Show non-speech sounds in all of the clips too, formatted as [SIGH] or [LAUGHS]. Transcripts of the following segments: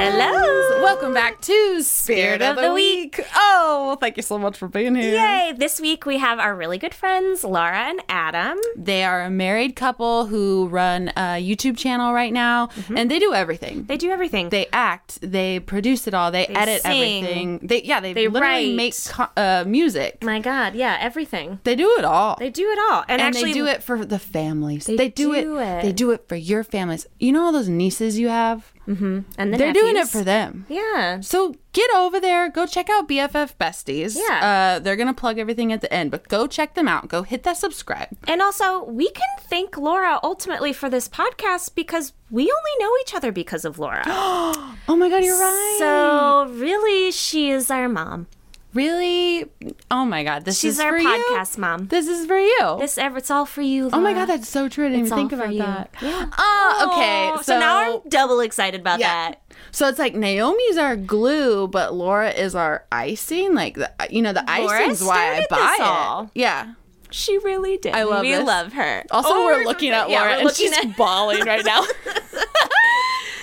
Hello. Welcome back to Spirit, of, the week. Oh, well, thank you so much for being here. Yay! This week we have our really good friends, Laura and Adam. They are a married couple who run a YouTube channel right now, and they do everything. Mm-hmm. They do everything. They act, they produce it all, they, They edit sing. everything. They yeah, they, They literally write. make co- uh, music. My God, yeah, everything. They do it all. They do it all, and, and actually they do it for the families. They They, do, do it. it. They do it for your families. You know all those nieces you have? And the They're doing it for them. Yeah. So get over there. Go check out BFF Besties. Yeah. Uh, they're going to plug everything at the end, but go check them out. Go hit that subscribe. And also, we can thank Laura ultimately for this podcast because we only know each other because of Laura. [GASPS] [GASPS] Oh my God, you're right. so, really, she is our mom. Really? Oh my God. This She's is our for you? podcast mom. This is for you. This ever, it's all for you. oh my God, that's so true. I didn't It's even think about you. that. Yeah. Ah, [GASPS] okay. Oh, so, now I'm double excited about Yeah. that. So it's like Naomi's our glue, but Laura is our icing. Like the, you know, the Laura icing's why I buy all. it. Yeah. She really did. I love We this. love her. Also, Oh, we're looking at Laura, we're and she's at- bawling right now. [LAUGHS] [LAUGHS]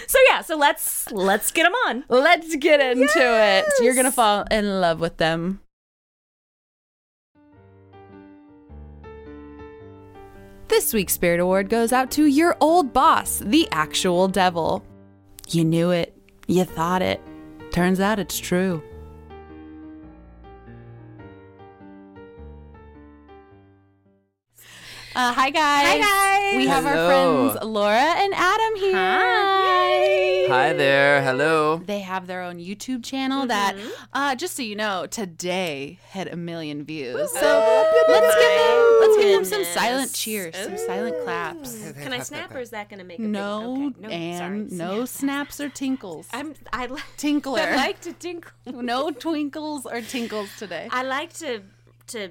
So yeah, so let's let's get them on. Let's get into it. You're gonna fall in love with them. This week's Spirit Award goes out to your old boss, the actual devil. You knew it. You thought it. Turns out it's true. Uh, hi guys. Hi, guys. We have our friends Laura and Adam here. Hi. Hi there. Hello. They have their own YouTube channel that, uh, just so you know, today had a million views. So let's give them, let's give them some silent cheers, some silent claps. Can I snap or is that going to make a No, big, okay. no and sorry. no snaps or tinkles. I'm I, li- [LAUGHS] Tinkler. I like to tinkle. no twinkles or tinkles today. I like to to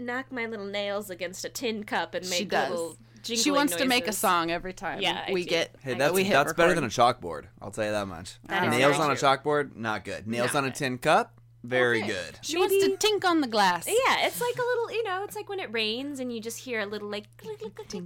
knock my little nails against a tin cup and make she does. little She jingling wants to make a song every time Yeah, we get Hey, that's we hit that's better than a chalkboard. I'll tell you that much. That is Nails very on a chalkboard, not good. Nails on a tin cup, very good. She wants to tink on the glass. Yeah, it's like a little, you know, it's like when it rains and you just hear a little like.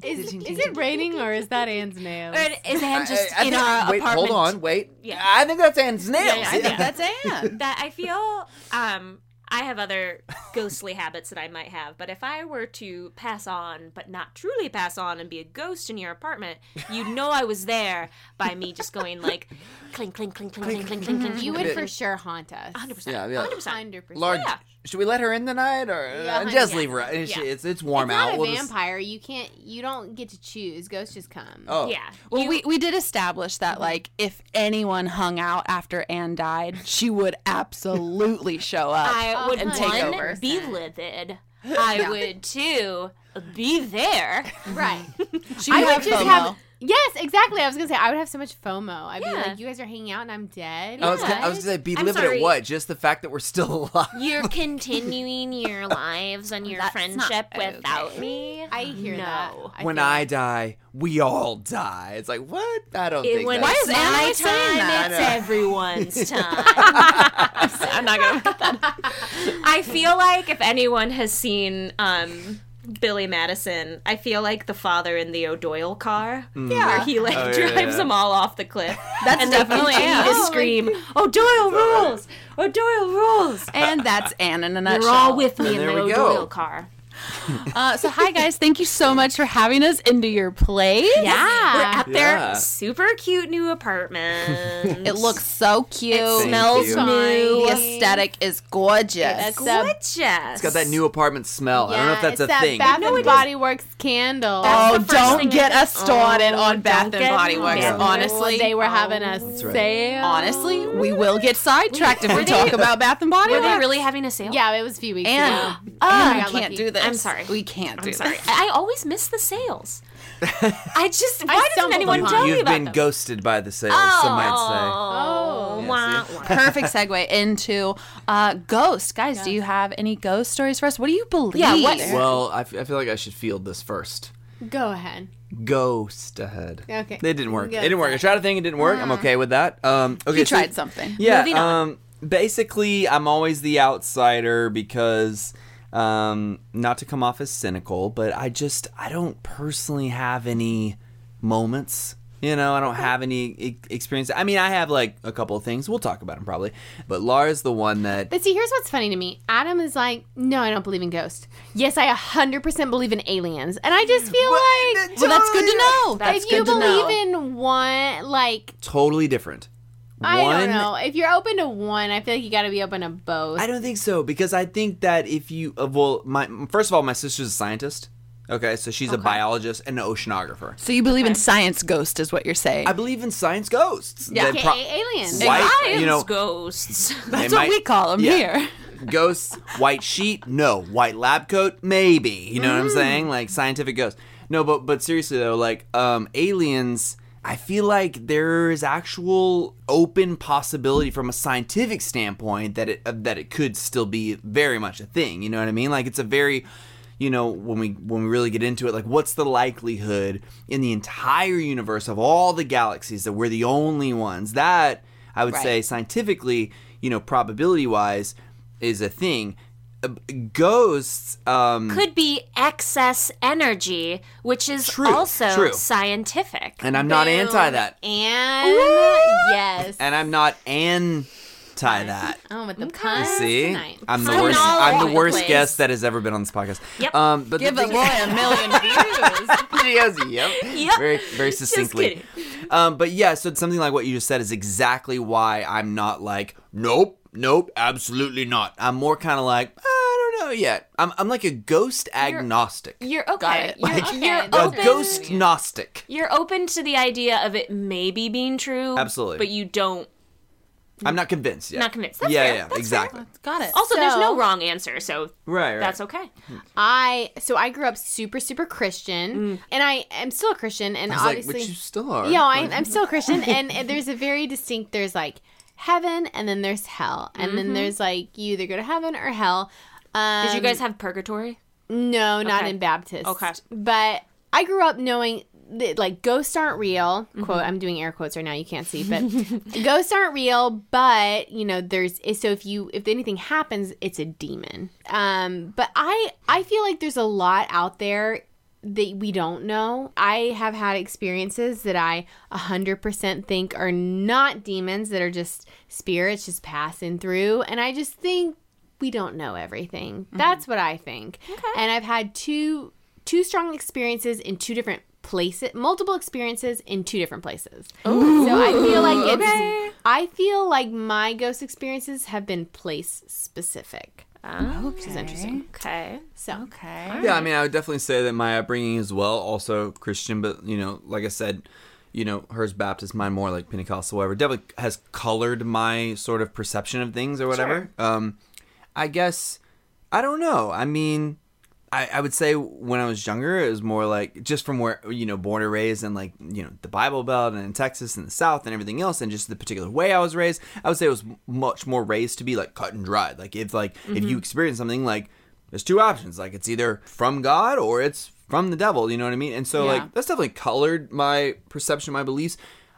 Is, is it raining or is that Anne's nails? Or is Anne just I- I in think- our wait, apartment? hold on, wait. Yeah. I think that's Anne's nails. Yeah, yeah, I think that's Anne. [LAUGHS] that I feel um I have other ghostly [LAUGHS] habits that I might have, but if I were to pass on but not truly pass on and be a ghost in your apartment, you'd know I was there by me just going like clink clink clink clink clink clink clink clink. you would for sure haunt us. 100%. Yeah, yeah. 100%. 100%. Lord, Yeah. should we let her in tonight or Yeah, uh, honey, just yeah. leave her? out? It's, Yeah. it's it's warm It's out. not a We'll just- vampire. You can't. You don't get to choose. Ghosts just come. oh, Yeah. Well, You- we, we did establish that, like, if anyone hung out after Anne died, she would absolutely show up I would and one take over. be livid. [LAUGHS] I would two be there. Right. [LAUGHS] She I would would have just FOMO. have. Yes, exactly. I was gonna say I would have so much FOMO. I'd be like, you guys are hanging out and I'm dead. I was gonna, I was gonna say, be I'm limited at what? Just the fact that we're still [LAUGHS] alive. You're continuing your [LAUGHS] lives and your That's friendship not without okay. me. I hear no. that. I when I die, we all die. It's like what? I don't It, think. when that's- it's is Anna my saying time, that? it's everyone's [LAUGHS] time. I'm not gonna put that. I feel like if anyone has seen um, Billy Madison, I feel like the father in the O'Doyle car, hmm. where he like Oh, yeah, drives yeah. them all off the cliff. That's and definitely they continue Anna. to Oh scream, "O'Doyle rules! O'Doyle rules!" And that's Anne in a nutshell. You're all with me And in the we go. O'Doyle car. [LAUGHS] Uh, so, hi guys, thank you so much for having us into your place. Yeah, we're at Yeah. their super cute new apartment. It looks so cute. It smells you. new. The aesthetic is gorgeous. That's the gorgeous. It's got that new apartment smell. I don't know if that's a that thing. Bath No, and. Body Works candle. That's Oh, don't get us started Oh, on Bath and Body Works. started. Honestly, they were having a right. sale. honestly, we will get sidetracked if we talk about Bath and Body Were Works. they really having a sale? Yeah, it was a few weeks And, ago. uh, I we can't lucky. do this. I'm sorry. We can't do I'm sorry. this. I I always miss the sales. [LAUGHS] I just why doesn't stumbled anyone upon tell it. me You've about been them? ghosted by the sales. Some might Oh. Yeah, wah, see? wah. Perfect [LAUGHS] segue into uh, ghost. Guys, do you have any ghost stories for us? What do you believe? Yeah, what- say. Well, I, f- I feel like I should field this first. Go ahead. Ghost ahead. Okay. It didn't work. Go It didn't work. I tried a thing. It didn't work. I'm okay with that. Um, okay. you so- tried something. Yeah. Moving on. Um, basically, I'm always the outsider because, um, not to come off as cynical, but I just I don't personally have any moments. You know, I don't have any experience. I mean, I have like a couple of things. We'll talk about them probably. But Laura's the one that But see, here's what's funny to me. Adam is like, no, I don't believe in ghosts. Yes, I 100% believe in aliens. And I just feel like, Well, that's good to know. That's if you to know. believe in one, like, totally different. I One- don't know. If you're open to one, I feel like you got to be open to both. I don't think so because I think that if you uh, well, my first of all, my sister's a scientist. Okay, so she's a biologist and an oceanographer. So you believe in science ghost is what you're saying. I believe in science ghosts. Yeah. They AKA pro- aliens. White, Science you know, ghosts. they That's what might- we call them yeah. here. [LAUGHS] Ghosts, white sheet, no. White lab coat, maybe. You know what I'm saying? Like scientific ghosts. No, but but seriously though, like um aliens, I feel like there is actual open possibility from a scientific standpoint that it that it could still be very much a thing. You know what I mean? Like it's a very you know when we when we really get into it like what's the likelihood in the entire universe of all the galaxies that we're the only ones that i would Right. say scientifically you know probability wise is a thing ghosts um Could be excess energy, which is True, also true. scientific. and i'm not anti that And yes. and i'm not anti that oh, with the You puns see, tonight. I'm the Puns worst. I'm the the worst place. guest that has ever been on this podcast. Yep. Um, but Give the a boy a million [LAUGHS] views. [LAUGHS] she yep. Yep. Very, very succinctly. Um, but yeah, so something like what you just said is exactly why I'm not like, nope, nope, absolutely not. I'm more kind of like, I don't know yet. I'm, I'm like a ghost agnostic. You're okay. Got it. You're, Okay, you're that's a ghost gnostic. You're open to the idea of it maybe being true. Absolutely. But you don't. I'm not convinced yet. Not convinced. That's yeah, fair. yeah, That's fair. exactly. Got it. Also, there's no wrong answer, so Right, right. that's okay. I so I grew up super super Christian, mm. and I am still a Christian, and I was like, obviously, you still are. yeah, I, I'm still a Christian, and, and there's a very distinct. There's like heaven, and then there's hell, and then mm-hmm. there's like you either go to heaven or hell. Um, Did you guys have purgatory? No, not Okay. in Baptist. Okay. but I grew up knowing that like ghosts aren't real. Mm-hmm. Quote: I'm doing air quotes right now. You can't see, but [LAUGHS] ghosts aren't real. But you know, there's so if you if anything happens, it's a demon. Um, but I I feel like there's a lot out there that we don't know. I have had experiences that I 100% think are not demons that are just spirits just passing through and I just think we don't know everything. That's what I think. Okay. And I've had two two strong experiences in two different places, multiple experiences in two different places. so I feel like it's I feel like my ghost experiences have been place specific. Which is interesting. Okay. So Okay. Yeah, I mean, I would definitely say that my upbringing as well, also Christian, but you know, like I said, you know, hers Baptist, mine more like Pentecostal, whatever. Definitely has colored my sort of perception of things or whatever. Um, I guess I don't know. I mean, I, I would say when I was younger, it was more like just from where you know born and raised and like you know the Bible Belt and in Texas and the South and everything else, and just the particular way I was raised. I would say it was much more raised to be like cut and dried. Like if like if you mm-hmm. experience something like there's two options, like it's either from God or it's from the devil. You know what I mean? And so Yeah. like that's definitely colored my perception, my beliefs.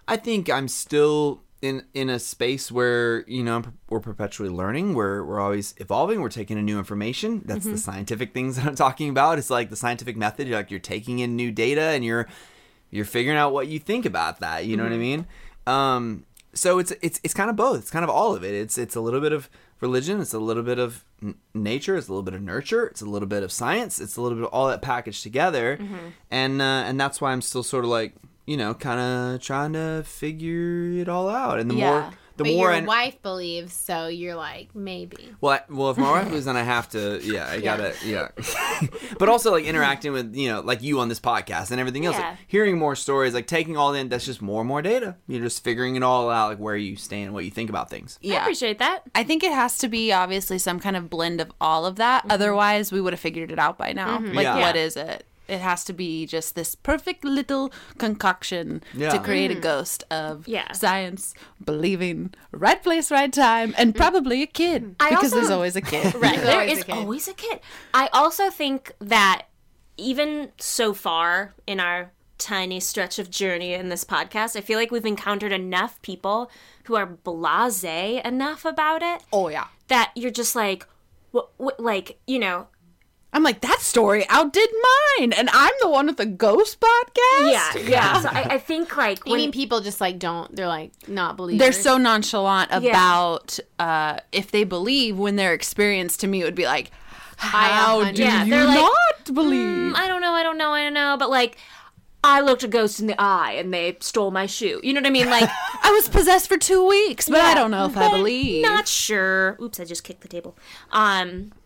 I think I'm still in in a space where you know we're perpetually learning. We're we're always evolving. We're taking in new information. That's the scientific things that I'm talking about. It's like the scientific method. You're like you're taking in new data and you're you're figuring out what you think about that. You know what I mean? Um, so it's it's it's kind of both. It's kind of all of it. It's it's a little bit of religion. It's a little bit of n- nature. It's a little bit of nurture. It's a little bit of science. It's a little bit of all that packaged together. And uh, and that's why I'm still sort of like you know kind of trying to figure it all out. And the Yeah. more the but more your I, wife believes, so you're like maybe. well, I, well, if my wife [LAUGHS] was, then I have to. Yeah, I gotta. Yeah, [LAUGHS] but also like interacting with you know, like you on this podcast and everything else. like, hearing more stories, like taking all in. That's just more and more data. You're just figuring it all out, like where you stand, what you think about things. I appreciate that. I think it has to be obviously some kind of blend of all of that. Mm-hmm. Otherwise, we would have figured it out by now. Mm-hmm. Like, Yeah. what is it? It has to be just this perfect little concoction Yeah. to create a mm. ghost of Yeah. science, believing, right place, right time, and mm. probably a kid. Mm. I because also- there's always a kid. [LAUGHS] Right. There always is a kid. always a kid. I also think that even so far in our tiny stretch of journey in this podcast, I feel like we've encountered enough people who are blasé enough about it Oh, yeah. that you're just like, what, what, like, you know, I'm like, that story outdid mine, and I'm the one with the ghost podcast? yeah, yeah. So I, I think like You when mean people just like don't? They're like not believers. They're so nonchalant Yeah. about uh, if they believe when their experience to me would be like, I how do Yeah, you they're like, not believe? "Mm, I don't know, I don't know, I don't know, but like. I looked a ghost in the eye and they stole my shoe. You know what I mean? Like, [LAUGHS] I was possessed for two weeks, but I don't know if I but believe. Not sure. Oops, I just kicked the table. Um, but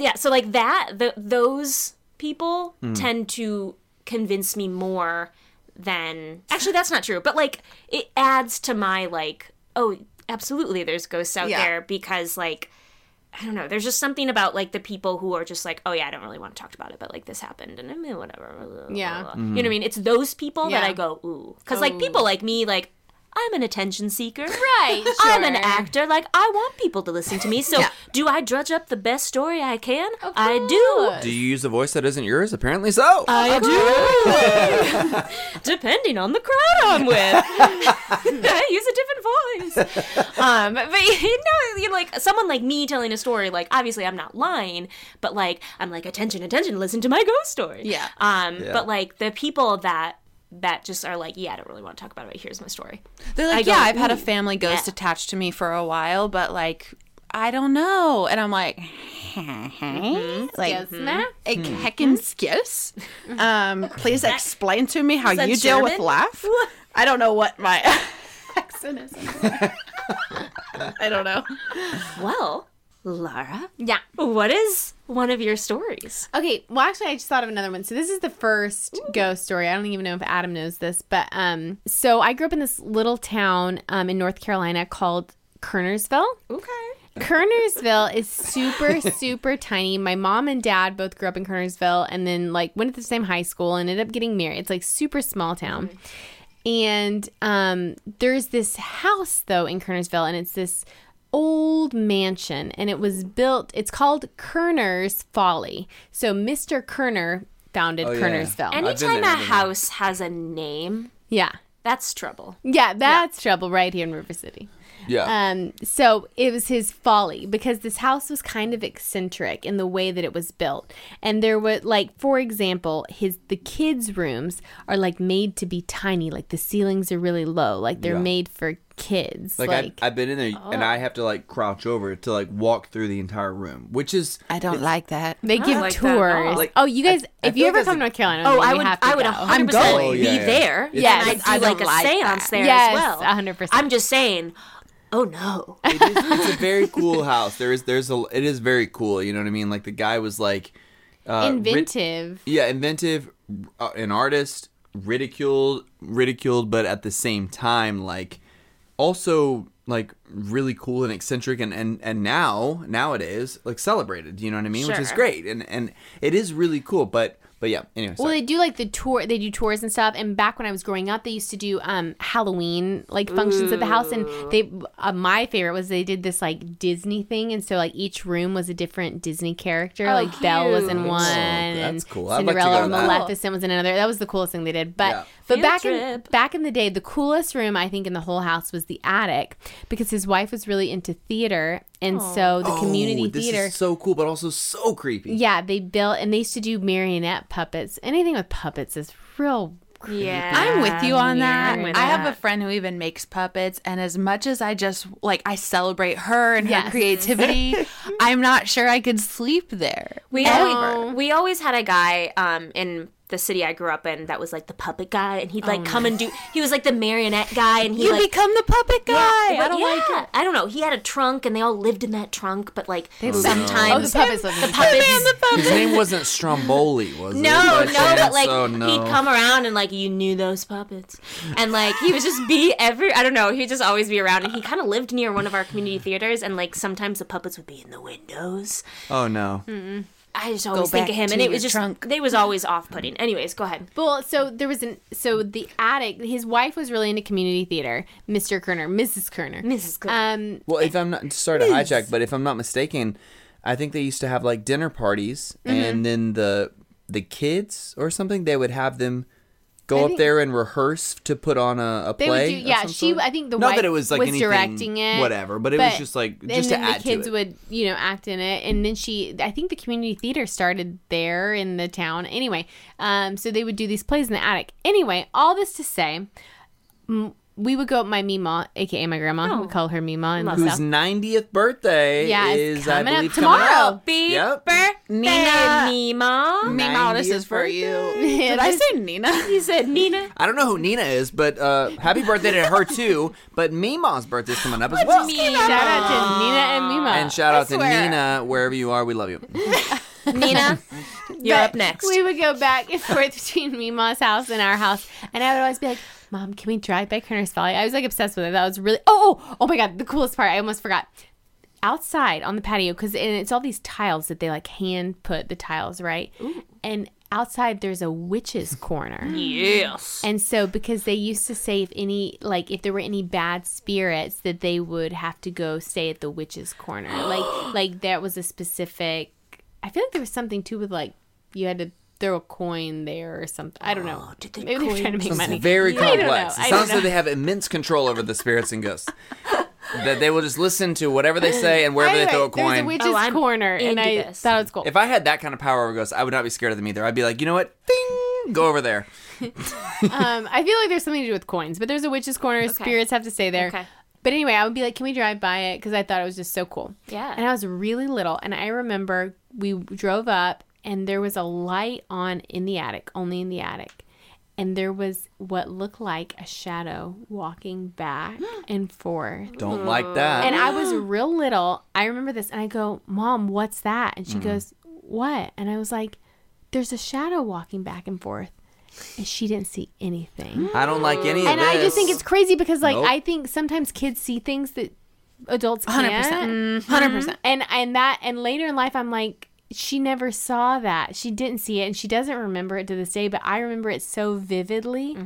yeah, so like that, the, those people Hmm. tend to convince me more than actually that's not true. But like it adds to my like, oh, absolutely, there's ghosts out Yeah. there because like. I don't know. There's just something about like the people who are just like, oh yeah, I don't really want to talk about it, but like this happened and I mean whatever. Yeah. You know what I mean? It's those people that I go ooh, because like people like me, like I'm an attention seeker. Right, [LAUGHS] I'm an actor. Like I want people to listen to me. So do I drudge up the best story I can? Of I do. Do you use a voice that isn't yours? Apparently so. I do. [LAUGHS] Depending on the crowd I'm with, [LAUGHS] I use a different voice. Um, but you know, you like someone like me telling a story. Like obviously, I'm not lying, but like I'm like attention, attention, listen to my ghost story. Yeah. Um, Yeah. but like the people that that just are like, yeah, I don't really want to talk about it. Here's my story. They're like, I go, yeah, I've had a family ghost yeah." attached to me for a while, but like, I don't know. And I'm like, Mm-hmm. like, Yes, ma'am. a heckin' skis. [LAUGHS] Um, please explain to me how that you deal with German? laugh. I don't know what my [LAUGHS] accent is. [LAUGHS] I don't know. Well, Laura, Yeah. what is one of your stories? Okay, well actually I just thought of another one. So this is the first ghost story. I don't even know if Adam knows this, but um so I grew up in this little town um in North Carolina called Kernersville. Okay. Kernersville is [LAUGHS] super super tiny. My mom and dad both grew up in Kernersville and then like went to the same high school and ended up getting married. It's like super small town. And um there's this house though in Kernersville and it's this old mansion and it was built it's called Kerner's Folly. So Mr. Kerner founded Oh, yeah. Kernersville. been Anytime there, a I've been there. house has a name, yeah. that's trouble. Yeah, that's trouble right here in River City. Yeah. Um, so it was his folly because this house was kind of eccentric in the way that it was built. And there were like, for example, his the kids' rooms are like made to be tiny, like the ceilings are really low, like they're Yeah. made for kids. like, Like, I, I've been in there and I have to like crouch over to like walk through the entire room, which is I don't like that. they give like that at all. tours. Like, oh, you guys, I if you ever come to that's North Carolina, Oh, I would, have to I would go. 100% I'm going. be Oh, yeah, yeah. there. It's- Yes, I'd do like a like seance that. there Yes, as well. 100%. I'm just saying, oh no. it is, it's a very cool house. There is there's a it is very cool. You know what I mean? Like the guy was like uh, rid- inventive. yeah, inventive, uh, an artist, ridiculed, ridiculed, but at the same time, like also like really cool and eccentric and and and now nowadays like celebrated you know what i mean sure. which is great and and it is really cool but but yeah anyway Well, sorry. they do like the tour. They do tours and stuff. And back when I was growing up, they used to do um Halloween like functions at the house. And they, uh, my favorite was they did this like Disney thing. And so like each room was a different Disney character. Oh, like Belle was in one. one, Oh, and that's cool. I'd like to go Cinderella to that. Maleficent was in another. That was the coolest thing they did. But Yeah. but Field back in back in the day, the coolest room I think in the whole house was the attic because his wife was really into theater, and so the community oh, this theater. is so cool but also so creepy Yeah, they built and they used to do marionette puppets. Anything with puppets is real. creepy. Yeah. I'm with you on that. I'm with I have that. a friend who even makes puppets, and as much as I just like I celebrate her and Yes. her creativity, [LAUGHS] I'm not sure I could sleep there. We Ever. always, we always had a guy um, in the city I grew up in that was like the puppet guy, and he'd like oh, come and do. He was like the marionette guy, and he You like become the puppet guy. I but don't yeah, like it. I don't know. He had a trunk, and they all lived in that trunk. But like oh, sometimes Oh, the puppets live in the the puppets. his name wasn't stromboli was it No, no, but like oh, no. he'd come around and like you knew those puppets, and like he would just be every I don't know he'd just always be around, and he kind of lived near one of our community theaters, and like sometimes the puppets would be in the windows. oh no I just always think of him, and it was just trunk. they was always off putting. Anyways, go ahead. Well, so there was an so the attic. His wife was really into community theater. Mr. Kerner, Mrs. Kerner, Mrs. Kerner. Um, Well, if I'm not sorry to hijack, but if I'm not mistaken, I think they used to have like dinner parties, Mm-hmm. and then the the kids or something they would have them go I up there and rehearse to put on a, a play. do. Yeah, she. sort? I think the not wife that it was like anything, directing it, whatever, but it was just like and just to then add the kids to it. would you know act in it, and then she. I think the community theater started there in the town. Anyway, um, so they would do these plays in the attic. Anyway, all this to say. m- We would go up my Mima, aka my grandma. We call her Mima in the Whose south. 90th birthday Yeah, it's is I coming up believe tomorrow. coming up. Happy Yep. birthday, Nina. Mima. Mima, this is for you. [LAUGHS] Did I say Nina? [LAUGHS] He said Nina. I don't know who Nina is, but uh, happy birthday to her too. But Mima's birthday is coming up as well. Shout out to Nina and Mima. And shout out to. Nina wherever you are. We love you. [LAUGHS] Nina, you're But up next. We would go back and forth between Mima's house and our house, and I would always be like, "Mom, can we drive by Kerner's Folly?" I was like obsessed with it. That was really oh oh oh my god, the coolest part. I almost forgot. Outside on the patio, because it's all these tiles that they like hand put the tiles right, and outside there's a witch's corner. [GASPS] yes. And so, because they used to say if any, like, if there were any bad spirits, that they would have to go stay at the witch's corner. like, [GASPS] like that was a specific. I feel like there was something too with like you had to throw a coin there or something. I don't know. did they Maybe they're trying to make Sounds money. very I don't know. complex. I It don't sounds like they have immense control over the spirits and ghosts. that they will just listen to whatever they say and wherever they throw a Anyway, There's a coin. witch's Oh, I'm corner, and into I this. thought it was cool. if I had that kind of power over ghosts, I would not be scared of them either. I'd be like, you know what? Ding! Go over there. [LAUGHS] um, I feel like there's something to do with coins, but there's a witch's corner. Spirits have to stay there. Okay. But anyway, I would be like, can we drive by it? Because I thought it was just so cool. Yeah. And I was really little. And I remember we drove up and there was a light on in the attic, only in the attic. And there was what looked like a shadow walking back [GASPS] and forth. Don't like that. And I was [GASPS] real little. I remember this. And I go, Mom, what's that? And she Mm-hmm. goes, What? And I was like, There's a shadow walking back and forth. And she didn't see anything. I don't like any of And this. I just think it's crazy because, like, Nope. I think sometimes kids see things that adults can't. 100%. 100%. And and that and later in life, I'm like, she never saw that. She didn't see it, and she doesn't remember it to this day. But I remember it so vividly.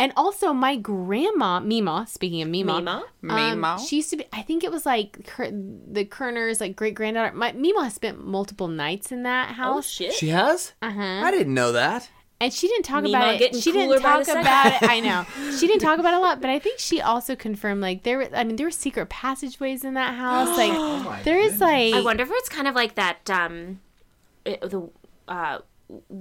And also, my grandma, Mima. Speaking of Mima, Mima? um, Mima? she used to be. I think it was like her, the Kerner's like great granddaughter. My Mima has spent multiple nights in that house. Oh shit. She has? Uh-huh. I didn't know that. And she didn't talk Mima about it. getting She didn't talk about it. I know. [LAUGHS] She didn't talk about it a lot, but I think she also confirmed like there. were- I mean, there were secret passageways in that house. [GASPS] Like there is like. I wonder if it's kind of like that um it- the uh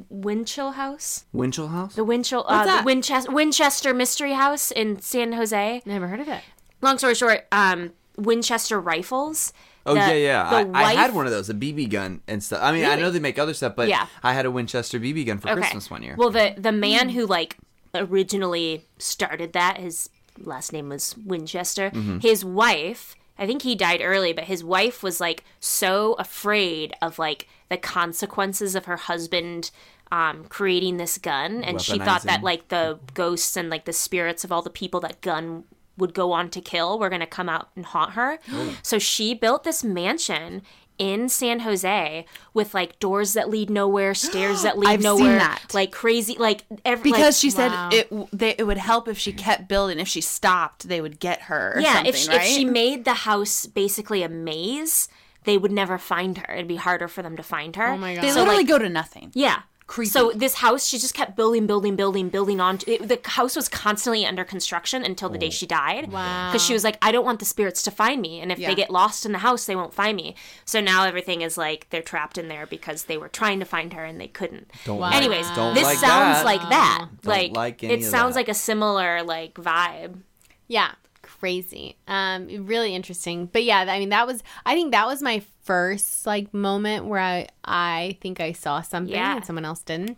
Winchell House, Winchell House? the Winchell, uh, What's the that? Winchester Winchester Mystery House in San Jose. Never heard of it. Long story short, um, Winchester rifles. Oh the- yeah, yeah. I, I had one of those, a BB gun and stuff. I mean, I know they make other stuff, but Yeah. I had a Winchester BB gun for Okay. Christmas one year. Well, the the man who like originally started that, his last name was Winchester. Mm-hmm. His wife, I think he died early, but his wife was like so afraid of like the consequences of her husband um, creating this gun, and she thought that like the ghosts and like the spirits of all the people that gun would go on to kill were going to come out and haunt her. Oh. So she built this mansion in San Jose with like doors that lead nowhere, stairs that [GASPS] lead I've seen nowhere, that. like crazy, like every Because like- she said Wow. it they, it would help if she kept building. If she stopped, they would get her. Or yeah, something, if she, right? if she made the house basically a maze, they would never find her. It'd be harder for them to find her. Oh my God. they So, literally like, go to nothing. Yeah. Creepy. So this house, she just kept building, building, building, building on. To, it, the house was constantly under construction until the day oh. she died. Wow. Because she was like, I don't want the spirits to find me, and if Yeah. they get lost in the house, they won't find me. So now everything is like they're trapped in there because they were trying to find her and they couldn't. Don't Wow. like- Anyways, don't this like sounds that. like that. Don't like, like any it of sounds that. like a similar like vibe. Yeah, crazy. Um, really interesting. But yeah, I mean, that was. I think that was my first like moment where I I think I saw something Yeah. and someone else didn't.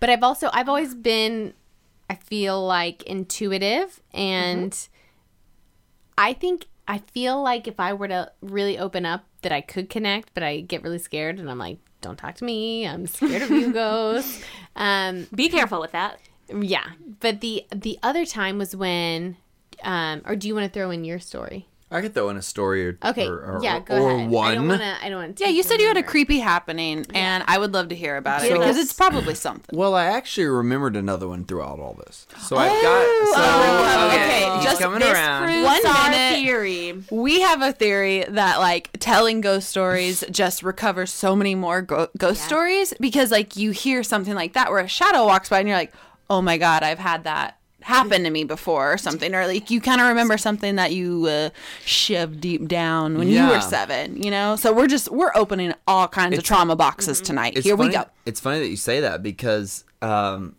But I've also I've always been I feel like intuitive and I think I feel like if I were to really open up that I could connect, but I get really scared and I'm like, don't talk to me. I'm scared of you [LAUGHS] ghosts. Um, Be careful with that. yeah. But the the other time was when um or do you want to throw in your story? I could throw in a story or Okay. or, or, yeah, go or ahead. one. I don't want to I don't want Yeah, you said you had a creepy happening, and I would love to hear about it Give because it's probably something. Well, I actually remembered another one throughout all this. So I've Oh, got. So oh, okay, okay, he's just coming this around. proves One Our minute. theory. We have a theory that like telling ghost stories [LAUGHS] just recovers so many more go- ghost stories because like you hear something like that where a shadow walks by and you're like, oh my god, I've had that happen to me before or something, or like you kind of remember something that you uh, shoved deep down when you were seven, you know. So we're just we're opening all kinds of trauma boxes tonight. It's Here we go. It's funny that you say that because, um,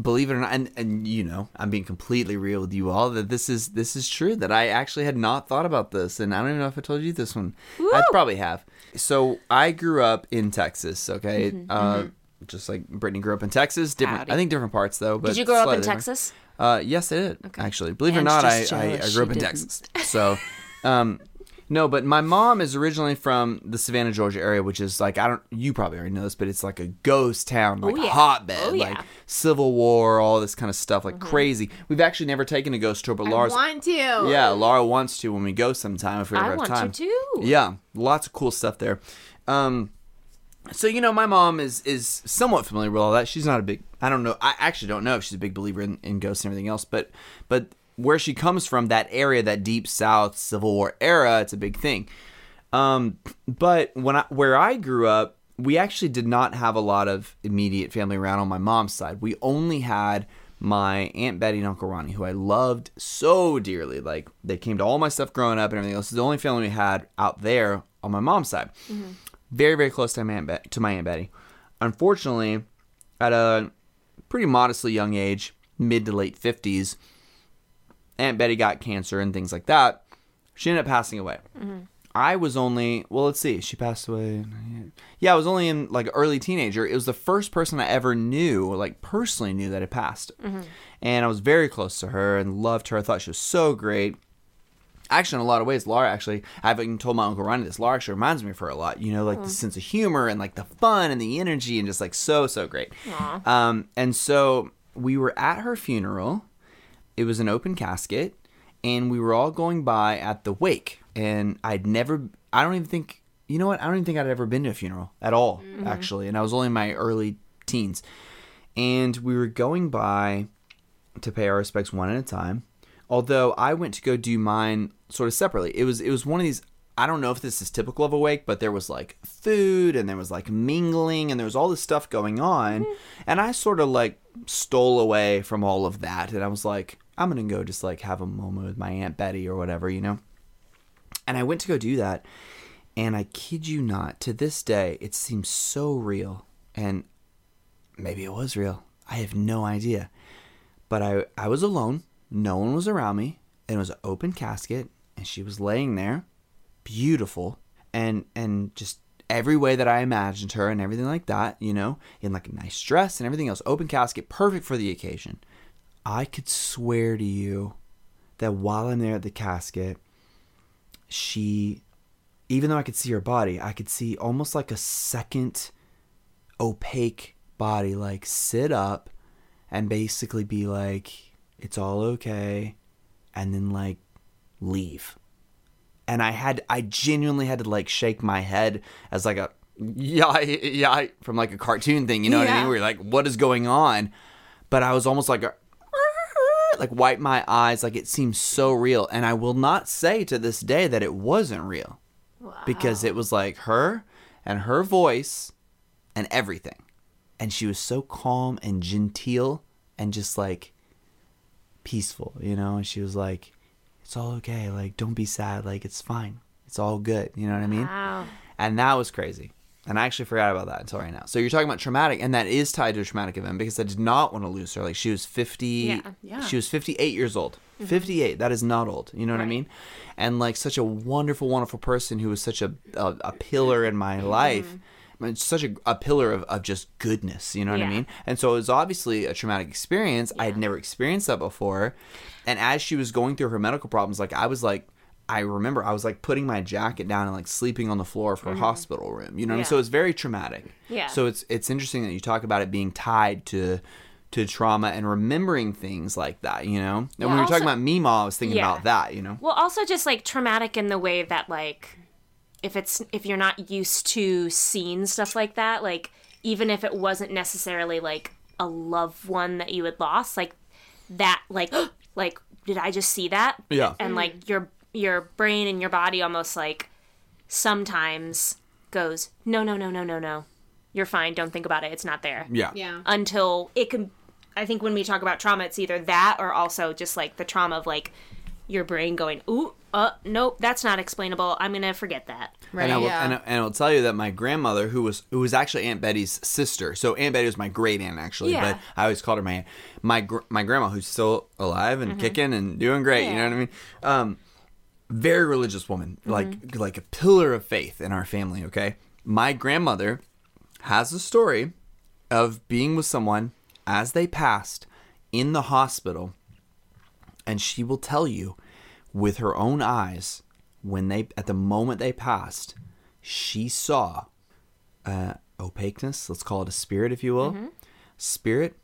believe it or not, and, and you know, I'm being completely real with you all that this is this is true that I actually had not thought about this, and I don't even know if I told you this one. I probably have. So I grew up in Texas. Okay, Mm-hmm, uh, just like Brittany grew up in Texas. Different, Howdy. I think different parts though. But Did you grow up in different. Texas? Uh, yes, I did. Actually, believe it or not, I, I, I grew up in didn't. Texas. So, um, no, but my mom is originally from the Savannah, Georgia area, which is like I don't. You probably already know this, but it's like a ghost town, like yeah. hotbed, Oh, yeah. like Civil War, all this kind of stuff, like crazy. We've actually never taken a ghost tour, but I Laura's. want to. Yeah, Laura wants to when we go sometime if we ever I have want time. to too. Yeah, lots of cool stuff there. Um, so you know, my mom is is somewhat familiar with all that. She's not a big. I don't know. I actually don't know if she's a big believer in, in ghosts and everything else. But but where she comes from, that area, that deep South Civil War era, it's a big thing. Um, but when I where I grew up, we actually did not have a lot of immediate family around on my mom's side. We only had my aunt Betty and Uncle Ronnie, who I loved so dearly. Like they came to all my stuff growing up and everything else. It's the only family we had out there on my mom's side. Very very close to my aunt Bet- to my aunt Betty. Unfortunately, at a pretty modestly young age, mid to late fifties, Aunt Betty got cancer and things like that. She ended up passing away. Mm-hmm. I was only well, let's see, she passed away. Yeah, I was only in like early teenager. It was the first person I ever knew, like personally knew that had passed, mm-hmm. and I was very close to her and loved her. I thought she was so great. Actually, in a lot of ways, Laura actually, I've even told my uncle Ronnie this. Laura actually reminds me of her a lot. You know, like the sense of humor and like the fun and the energy and just like so so great. Um, and so we were at her funeral. It was an open casket, and we were all going by at the wake. And I'd never, I don't even think, you know what? I don't even think I'd ever been to a funeral at all, actually. And I was only in my early teens. And we were going by to pay our respects one at a time. Although I went to go do mine sort of separately. It was it was one of these I don't know if this is typical of a wake, but there was like food and there was like mingling and there was all this stuff going on. Mm-hmm. And I sort of like stole away from all of that and I was like, I'm gonna go just like have a moment with my Aunt Betty or whatever, you know? And I went to go do that. And I kid you not, to this day, it seems so real. And maybe it was real. I have no idea. But I, I was alone. No one was around me. And it was an open casket. And she was laying there, beautiful. And, and just every way that I imagined her and everything like that, you know, in like a nice dress and everything else. Open casket, perfect for the occasion. I could swear to you that while I'm there at the casket, she, even though I could see her body, I could see almost like a second opaque body like sit up and basically be like, it's all okay. and then like leave. And I had I genuinely had to like shake my head as like a yeah yeah from like a cartoon thing, you know what I mean? Where you're like, what is going on? But I was almost like a like wipe my eyes like it seemed so real and i will not say to this day that it wasn't real because it was like her and her voice and everything and she was so calm and genteel and just like peaceful you know and she was like it's all okay like don't be sad like it's fine it's all good you know what i mean Wow. and that was crazy. And I actually forgot about that until right now. So you're talking about traumatic, and that is tied to a traumatic event because I did not want to lose her. Like she was 50, Yeah. Yeah. she was 58 years old. Mm-hmm. 58, that is not old. You know what I mean? And like such a wonderful, wonderful person who was such a, a, a pillar in my life. I mean, such a, a pillar of, of just goodness, you know what I mean? And so it was obviously a traumatic experience. I had never experienced that before. And as she was going through her medical problems, like I was like, I remember I was like putting my jacket down and like sleeping on the floor of her mm-hmm. hospital room. You know, what I mean? So it's very traumatic. Yeah. So it's it's interesting that you talk about it being tied to to trauma and remembering things like that. You know, and when we were talking Also- about Mima, I was thinking Yeah. about that. You know, Well, also just like traumatic in the way that like if it's if you're not used to seeing stuff like that, like even if it wasn't necessarily like a loved one that you had lost, like that like [GASPS] like did I just see that? Yeah. And like mm-hmm. your your brain and your body almost like sometimes goes, "No, no, no, no, no, no. You're fine. Don't think about it. It's not there." yeah, Yeah. until it can i think when we talk about trauma it's either that or also just like the trauma of like your brain going ooh uh nope that's not explainable i'm gonna forget that And I will, yeah. and, I- and I'll tell you that my grandmother, who was who was actually Aunt Betty's sister, so Aunt Betty was my great aunt actually, Yeah. but I always called her my aunt. My gr- my grandma, who's still alive and kicking and doing great, you know what I mean? Um, very religious woman, like like a pillar of faith in our family. Okay, my grandmother has a story of being with someone as they passed in the hospital, and she will tell you with her own eyes when they at the moment they passed, she saw uh, opaqueness. Let's call it a spirit, if you will. Spirit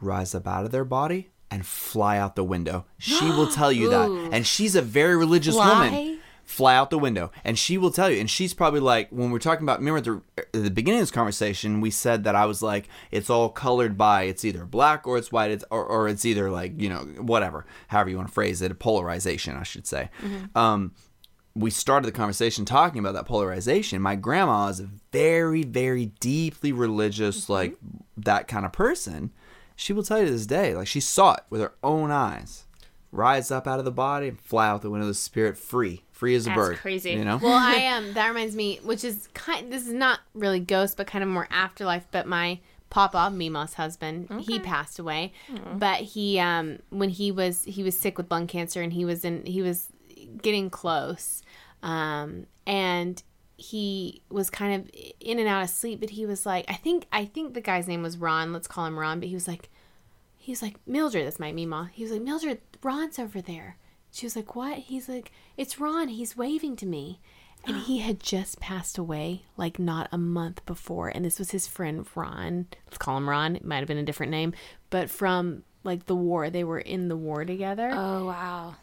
rise up out of their body and fly out the window. She will tell you that, [GASPS] and she's a very religious woman. Fly? Out the window, and she will tell you. And she's probably like, when we're talking about, remember at the, at the beginning of this conversation, we said that I was like, it's all colored by it's either black or it's white, it's, or, or it's either like you know whatever, however you want to phrase it, a polarization, I should say. Um, we started the conversation talking about that polarization. My grandma is a very, very deeply religious, like that kind of person. She will tell you to this day, like she saw it with her own eyes, rise up out of the body and fly out the window of the spirit, free, free as a That's bird. crazy. You know? Well, I [LAUGHS] am. Um, that reminds me, which is kind. This is not really ghost, but kind of more afterlife. But my papa, Mima's husband, he passed away. But he, um, when he was he was sick with lung cancer, and he was in he was getting close, um, and he was kind of in and out of sleep. But he was like, I think I think the guy's name was Ron. Let's call him Ron. But he was like, he was like Mildred. That's my Mima. He was like Mildred. Ron's over there. She was like, what? He's like, it's Ron. He's waving to me. And he had just passed away like not a month before. And this was his friend Ron. Let's call him Ron. It might have been a different name, but from like the war, they were in the war together. oh wow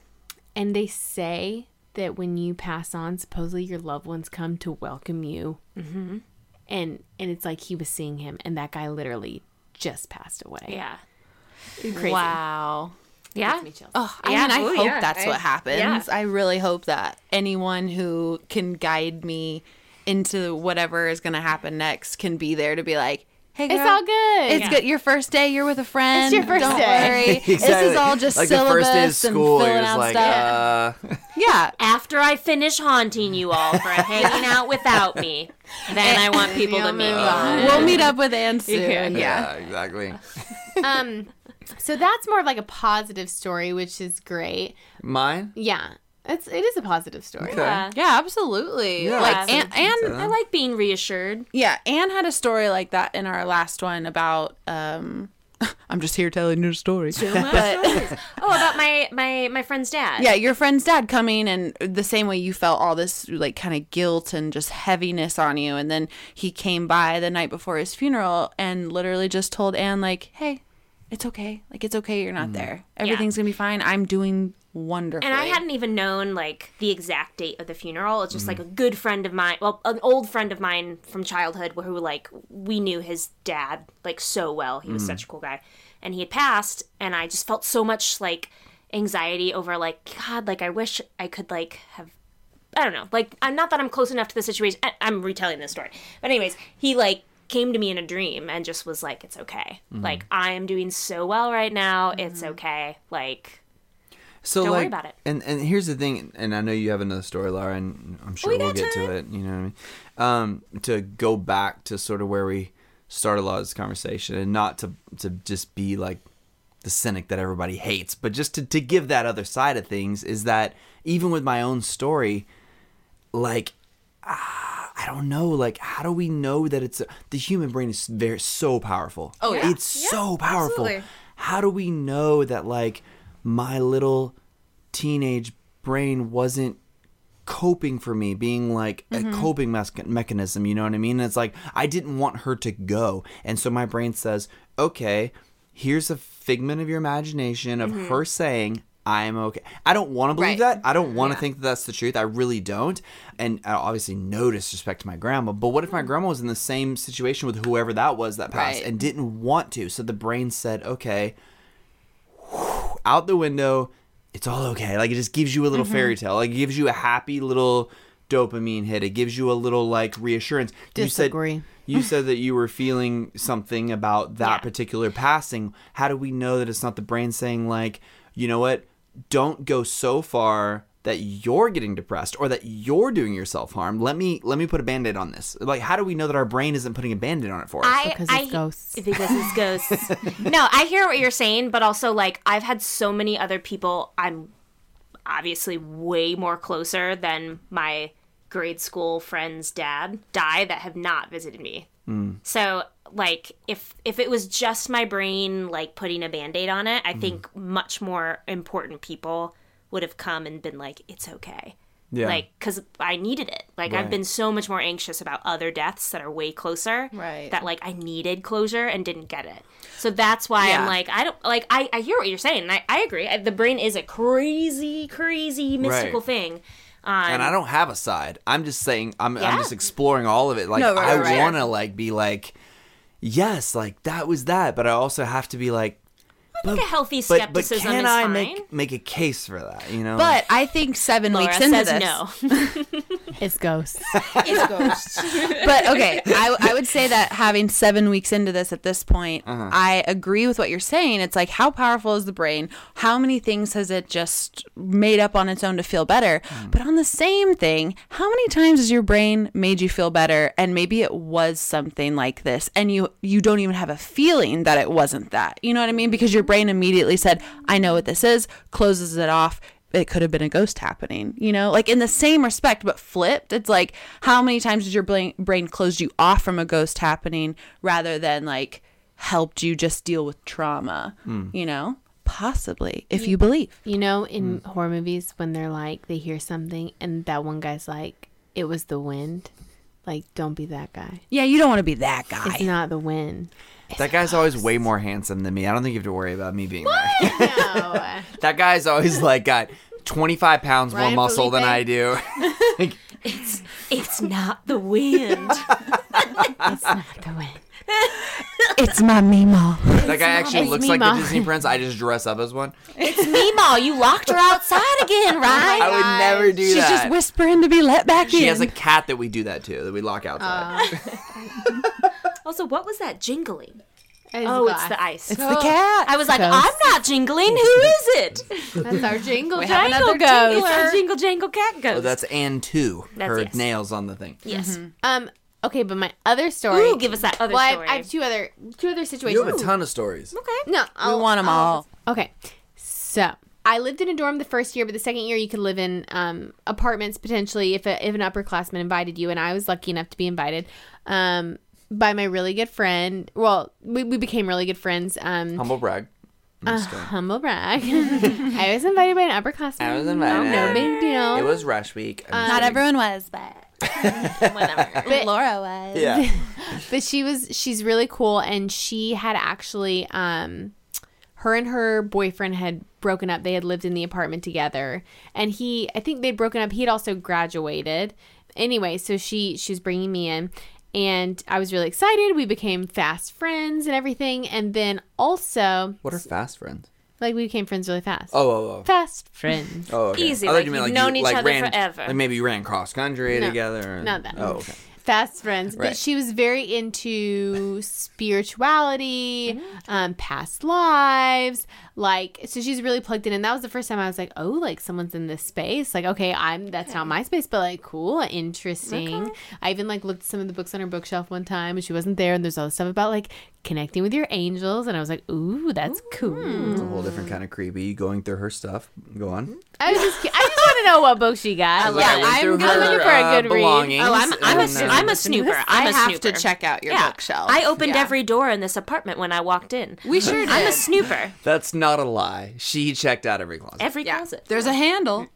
and they say that when you pass on, supposedly your loved ones come to welcome you. Mm-hmm. And and it's like he was seeing him, and that guy literally just passed away. yeah Crazy. Wow. Yeah me chills. Oh, I Yeah. mean, I Oh, hope yeah. that's I- what happens. yeah. I really hope that anyone who can guide me into whatever is going to happen next can be there to be like, hey, It's all good. It's good. Your first day, you're with a friend. It's your first Don't day. worry. [LAUGHS] This is all just like syllabus the first day of school. and filling out like, stuff. uh, yeah. after i finish haunting you all for [LAUGHS] hanging out without me then i want people to meet me We'll meet up with Ann soon. Yeah. Yeah. yeah, exactly. Um, so that's more of like a positive story, which is great. Mine. Yeah, it's it is a positive story. Okay. Yeah. Yeah, absolutely. Yeah. Like, and, and i like being reassured Yeah, Anne had a story like that in our last one about um [LAUGHS] I'm just here telling your story. But [LAUGHS] oh about my my my friend's dad yeah, your friend's dad coming and the same way you felt all this like kind of guilt and just heaviness on you and then he came by the night before his funeral and literally just told Anne like, "Hey, it's okay. Like it's okay. You're not mm-hmm. there. Everything's gonna be fine. I'm doing wonderful. And I hadn't even known like the exact date of the funeral. It's just mm-hmm. like a good friend of mine, well, an old friend of mine from childhood who like we knew his dad like so well. He was mm-hmm. such a cool guy. And he had passed and I just felt so much like anxiety over like god, like I wish I could like have I don't know. Like I'm not that I'm close enough to the situation. I- I'm retelling this story. But anyways, he like came to me in a dream and just was like it's okay. Like I am doing so well right now. It's okay. Like So Don't like, worry about it. And and here's the thing, and I know you have another story, Laura, and I'm sure We will get to it. You know what I mean? Um, to go back to sort of where we started a lot of this conversation, and not to to just be like the cynic that everybody hates, but just to to give that other side of things is that even with my own story, like ah, I don't know, like how do we know that it's the human brain is very so powerful. Oh, yeah. it's so powerful. absolutely. How do we know that like my little teenage brain wasn't coping for me being like a mm-hmm. coping mes- mechanism you know what i mean and it's like i didn't want her to go and so my brain says okay here's a figment of your imagination of mm-hmm. her saying i'm okay i don't want to believe Right. that i don't want to think that that's the truth i really don't and uh, obviously no disrespect to my grandma but what if my grandma was in the same situation with whoever that was that passed Right. and didn't want to so the brain said okay out the window. It's all okay. Like it just gives you a little fairy tale. Like it gives you a happy little dopamine hit. It gives you a little like reassurance. Disagree. You said [LAUGHS] you said that you were feeling something about that Yeah. particular passing. How do we know that it's not the brain saying like, you know what? Don't go so far that you're getting depressed or that you're doing yourself harm. Let me let me put a band-aid on this. Like how do we know that our brain isn't putting a band-aid on it for us? I, Because I, it's ghosts. [LAUGHS] Because it's ghosts. no, I hear what you're saying, but also like I've had so many other people. I'm obviously way more closer than my grade school friend's dad die that have not visited me. Mm. So like if if it was just my brain like putting a band-aid on it, I think much more important people would have come and been like it's okay. Yeah. Like cuz I needed it. Like I've been so much more anxious about other deaths that are way closer Right. that like I needed closure and didn't get it. So that's why Yeah. I'm like I don't like I, I hear what you're saying. And I, I agree. I, the brain is a crazy crazy mystical Right. thing. Um, and I don't have a side. I'm just saying I'm I'm just exploring all of it. Like No, right, I right, right. want to like be like yes, like that was that, but I also have to be like think a healthy skepticism but, but can is I fine. make make a case for that, you know? But I think seven Laura weeks into says this, no. [LAUGHS] [LAUGHS] It's ghosts. [LAUGHS] It's ghosts. [LAUGHS] but okay, I, I would say that having seven weeks into this at this point, Uh-huh. I agree with what you're saying. It's like, how powerful is the brain? How many things has it just made up on its own to feel better? Mm. But on the same thing, how many times has your brain made you feel better? And maybe it was something like this, and you you don't even have a feeling that it wasn't that. You know what I mean? Because your brain immediately said, "I know what this is," closes it off it could have been a ghost happening, you know, like in the same respect, but flipped. It's like how many times did your brain brain close you off from a ghost happening rather than like helped you just deal with trauma, hmm. you know? Possibly, if you believe. You know, in hmm. horror movies, when they're like, they hear something, and that one guy's like, it was the wind. Like, don't be that guy. Yeah, you don't want to be that guy. It's guy. not the wind. That guy's always way more handsome than me. I don't think you have to worry about me being that. [LAUGHS] No. that guy's always like got 25 pounds more Ryan muscle than I do. [LAUGHS] it's it's not the wind. [LAUGHS] it's not the wind. it's my Mima. that guy actually looks me, like the Disney prince. I just dress up as one. it's Meemaw. You locked her outside again, right? I would never do She's that. She's just whispering to be let back she in. She has a cat that we do that to, that we lock outside. Uh. Also, what was that jingling? It's Oh, glass. it's the ice. it's the cat. I was like, Ghost. I'm not jingling. Who is it? That's our jingle We have jangle another ghost. It's our jingle jangle cat ghost. oh, that's Anne too. That's Her yes. nails on the thing. yes. Um. Okay, but my other story. Ooh, give us that other well, I have, story. I have two other two other situations. You have a ton of stories. okay. No, we I'll, want them all. Okay, so I lived in a dorm the first year, but the second year you could live in um, apartments potentially if a, if an upperclassman invited you, and I was lucky enough to be invited um, by my really good friend. Well, we, we became really good friends. Um, Humble brag. Uh, humble brag. [LAUGHS] I was invited by an upperclassman. I was invited. No big deal. It was Rush Week. I'm Not everyone was, but [LAUGHS] Whatever. [LAUGHS] But- Laura was. Yeah. but she was she's really cool and she had actually um her and her boyfriend had broken up. They had lived in the apartment together, and he, I think they'd broken up. He had also graduated. Anyway, so she she's bringing me in, and I was really excited. We became fast friends and everything, and then also What are fast friends? like we became friends really fast. Oh, oh, oh. fast [LAUGHS] friends. Oh, okay. Easy, I thought like you meant, you've you, known each other ran, forever. Like maybe you ran cross country No, together. and- not that. Oh, okay. fast friends but Right. she was very into spirituality um past lives like so she's really plugged in and that was the first time i was like oh like someone's in this space like okay i'm that's not my space but like cool interesting i even like looked at some of the books on her bookshelf one time and she wasn't there and there's all this stuff about like connecting with your angels and i was like ooh that's cool It's a whole different kind of creepy going through her stuff. Go on. i was just i just want to know what book she got Like, I went I'm gonna- her, looking for a uh, good read. Oh, I'm, I'm, a, and, uh, I'm a snooper. I'm I a have snooper. to check out your yeah. bookshelf. I opened Yeah. every door in this apartment when I walked in. We sure did. I'm a snooper. That's not a lie. She checked out every closet. Every Yeah. closet. There's a handle.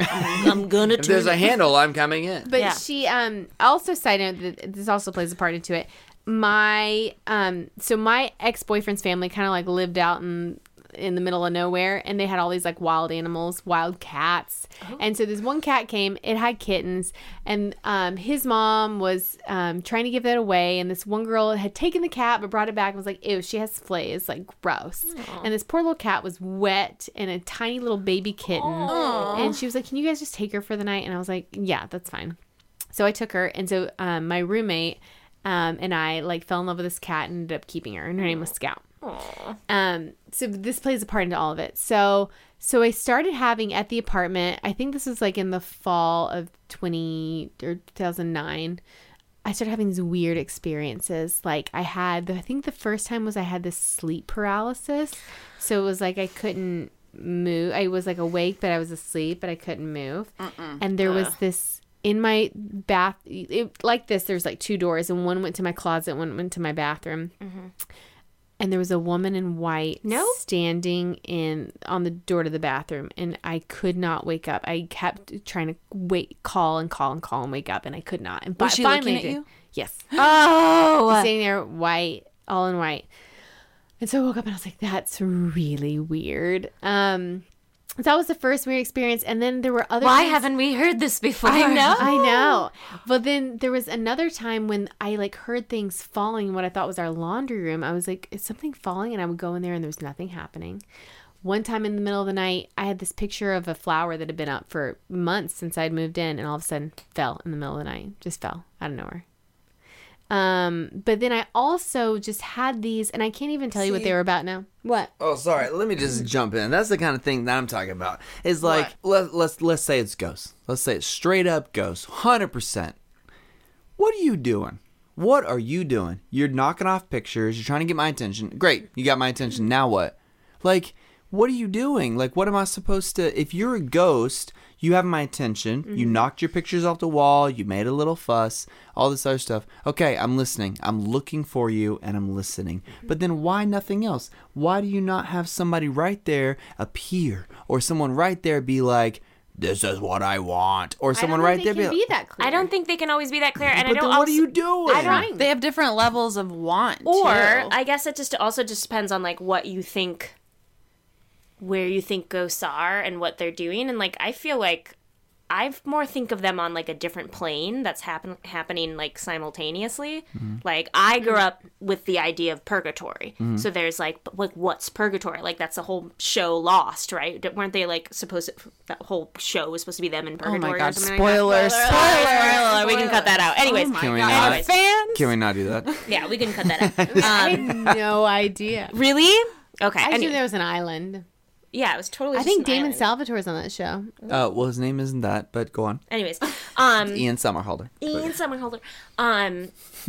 I'm gonna. if there's turn a handle, I'm coming in. But Yeah. she um also side note that this also plays a part into it. My um so my ex boyfriend's family kind of like lived out in in the middle of nowhere and they had all these like wild animals, wild cats. And so this one cat came, it had kittens and um his mom was um trying to give that away and this one girl had taken the cat but brought it back and was like, "Ew, she has fleas, like gross." And this poor little cat was wet and a tiny little baby kitten. And she was like, "Can you guys just take her for the night?" And I was like, "Yeah, that's fine." So I took her, and so um, my roommate um, and I like fell in love with this cat and ended up keeping her, and her name was Scout. Um, so this plays a part into all of it. So so I started having at the apartment. I think this was like in the fall of twenty or two thousand nine. I started having these weird experiences. Like I had, I think the first time was I had this sleep paralysis. So it was like I couldn't move. I was like awake, but I was asleep, but I couldn't move. And there was this in my bath, it, like this. There's like two doors, and one went to my closet, one went to my bathroom. And there was a woman in white No? standing in on the door to the bathroom, and I could not wake up. I kept trying to wait, call and call and call and wake up, and I could not. And Was she finally looking at did. you? Yes. Oh. Sitting there, white, all in white. And so I woke up and I was like, "That's really weird." Um, that was the first weird experience, and then there were other. Why times- haven't we heard this before? I know. [LAUGHS] I know. But then there was another time when I like heard things falling in what I thought was our laundry room. I was like, is something falling? And I would go in there and there was nothing happening. One time in the middle of the night, I had this picture of a flower that had been up for months since I'd moved in and all of a sudden fell in the middle of the night. Just fell out of nowhere. Um, but then I also just had these and I can't even tell you what they were about now. What? Oh, sorry. Let me just jump in. That's the kind of thing that I'm talking about. Is like let, let's let's say it's ghosts. Let's say it's straight up ghosts, hundred percent. What are you doing? What are you doing? You're knocking off pictures. You're trying to get my attention. Great, you got my attention. Now what? Like, what are you doing? Like, what am I supposed to? If you're a ghost, you have my attention. You mm-hmm. knocked your pictures off the wall. You made a little fuss. All this other stuff. Okay, I'm listening. I'm looking for you, and I'm listening. Mm-hmm. But then why nothing else? Why do you not have somebody right there appear, or someone right there be like, "This is what I want," or someone right there they can be, be that clear. I don't think they can always be that clear, and I don't. then what are you doing?" I don't. They have different levels of want. Or too. I guess it just also just depends on like what you think, where you think ghosts are and what they're doing, and like I feel like I more think of them on like a different plane that's happen happening like simultaneously. Like I grew up with the idea of purgatory, so there's like like what's purgatory? Like that's the whole show Lost, right? D- Weren't they like supposed to, that whole show was supposed to be them in purgatory? oh purgatory? my or god! something like that? Spoilers! Spoiler, Spoilers! We can cut that out. Anyways, Oh my Can we god! not? Our fans. Can we not do that? [LAUGHS] yeah, we can cut that out. [LAUGHS] I Um, had no idea. really? Okay. I knew anyway. there was an island. Yeah, it was totally. I just think an Damon island. Salvatore's on that show. Uh, well, his name isn't that, but go on. Anyways, um, [LAUGHS] Ian Somerhalder. Ian Somerhalder. Um,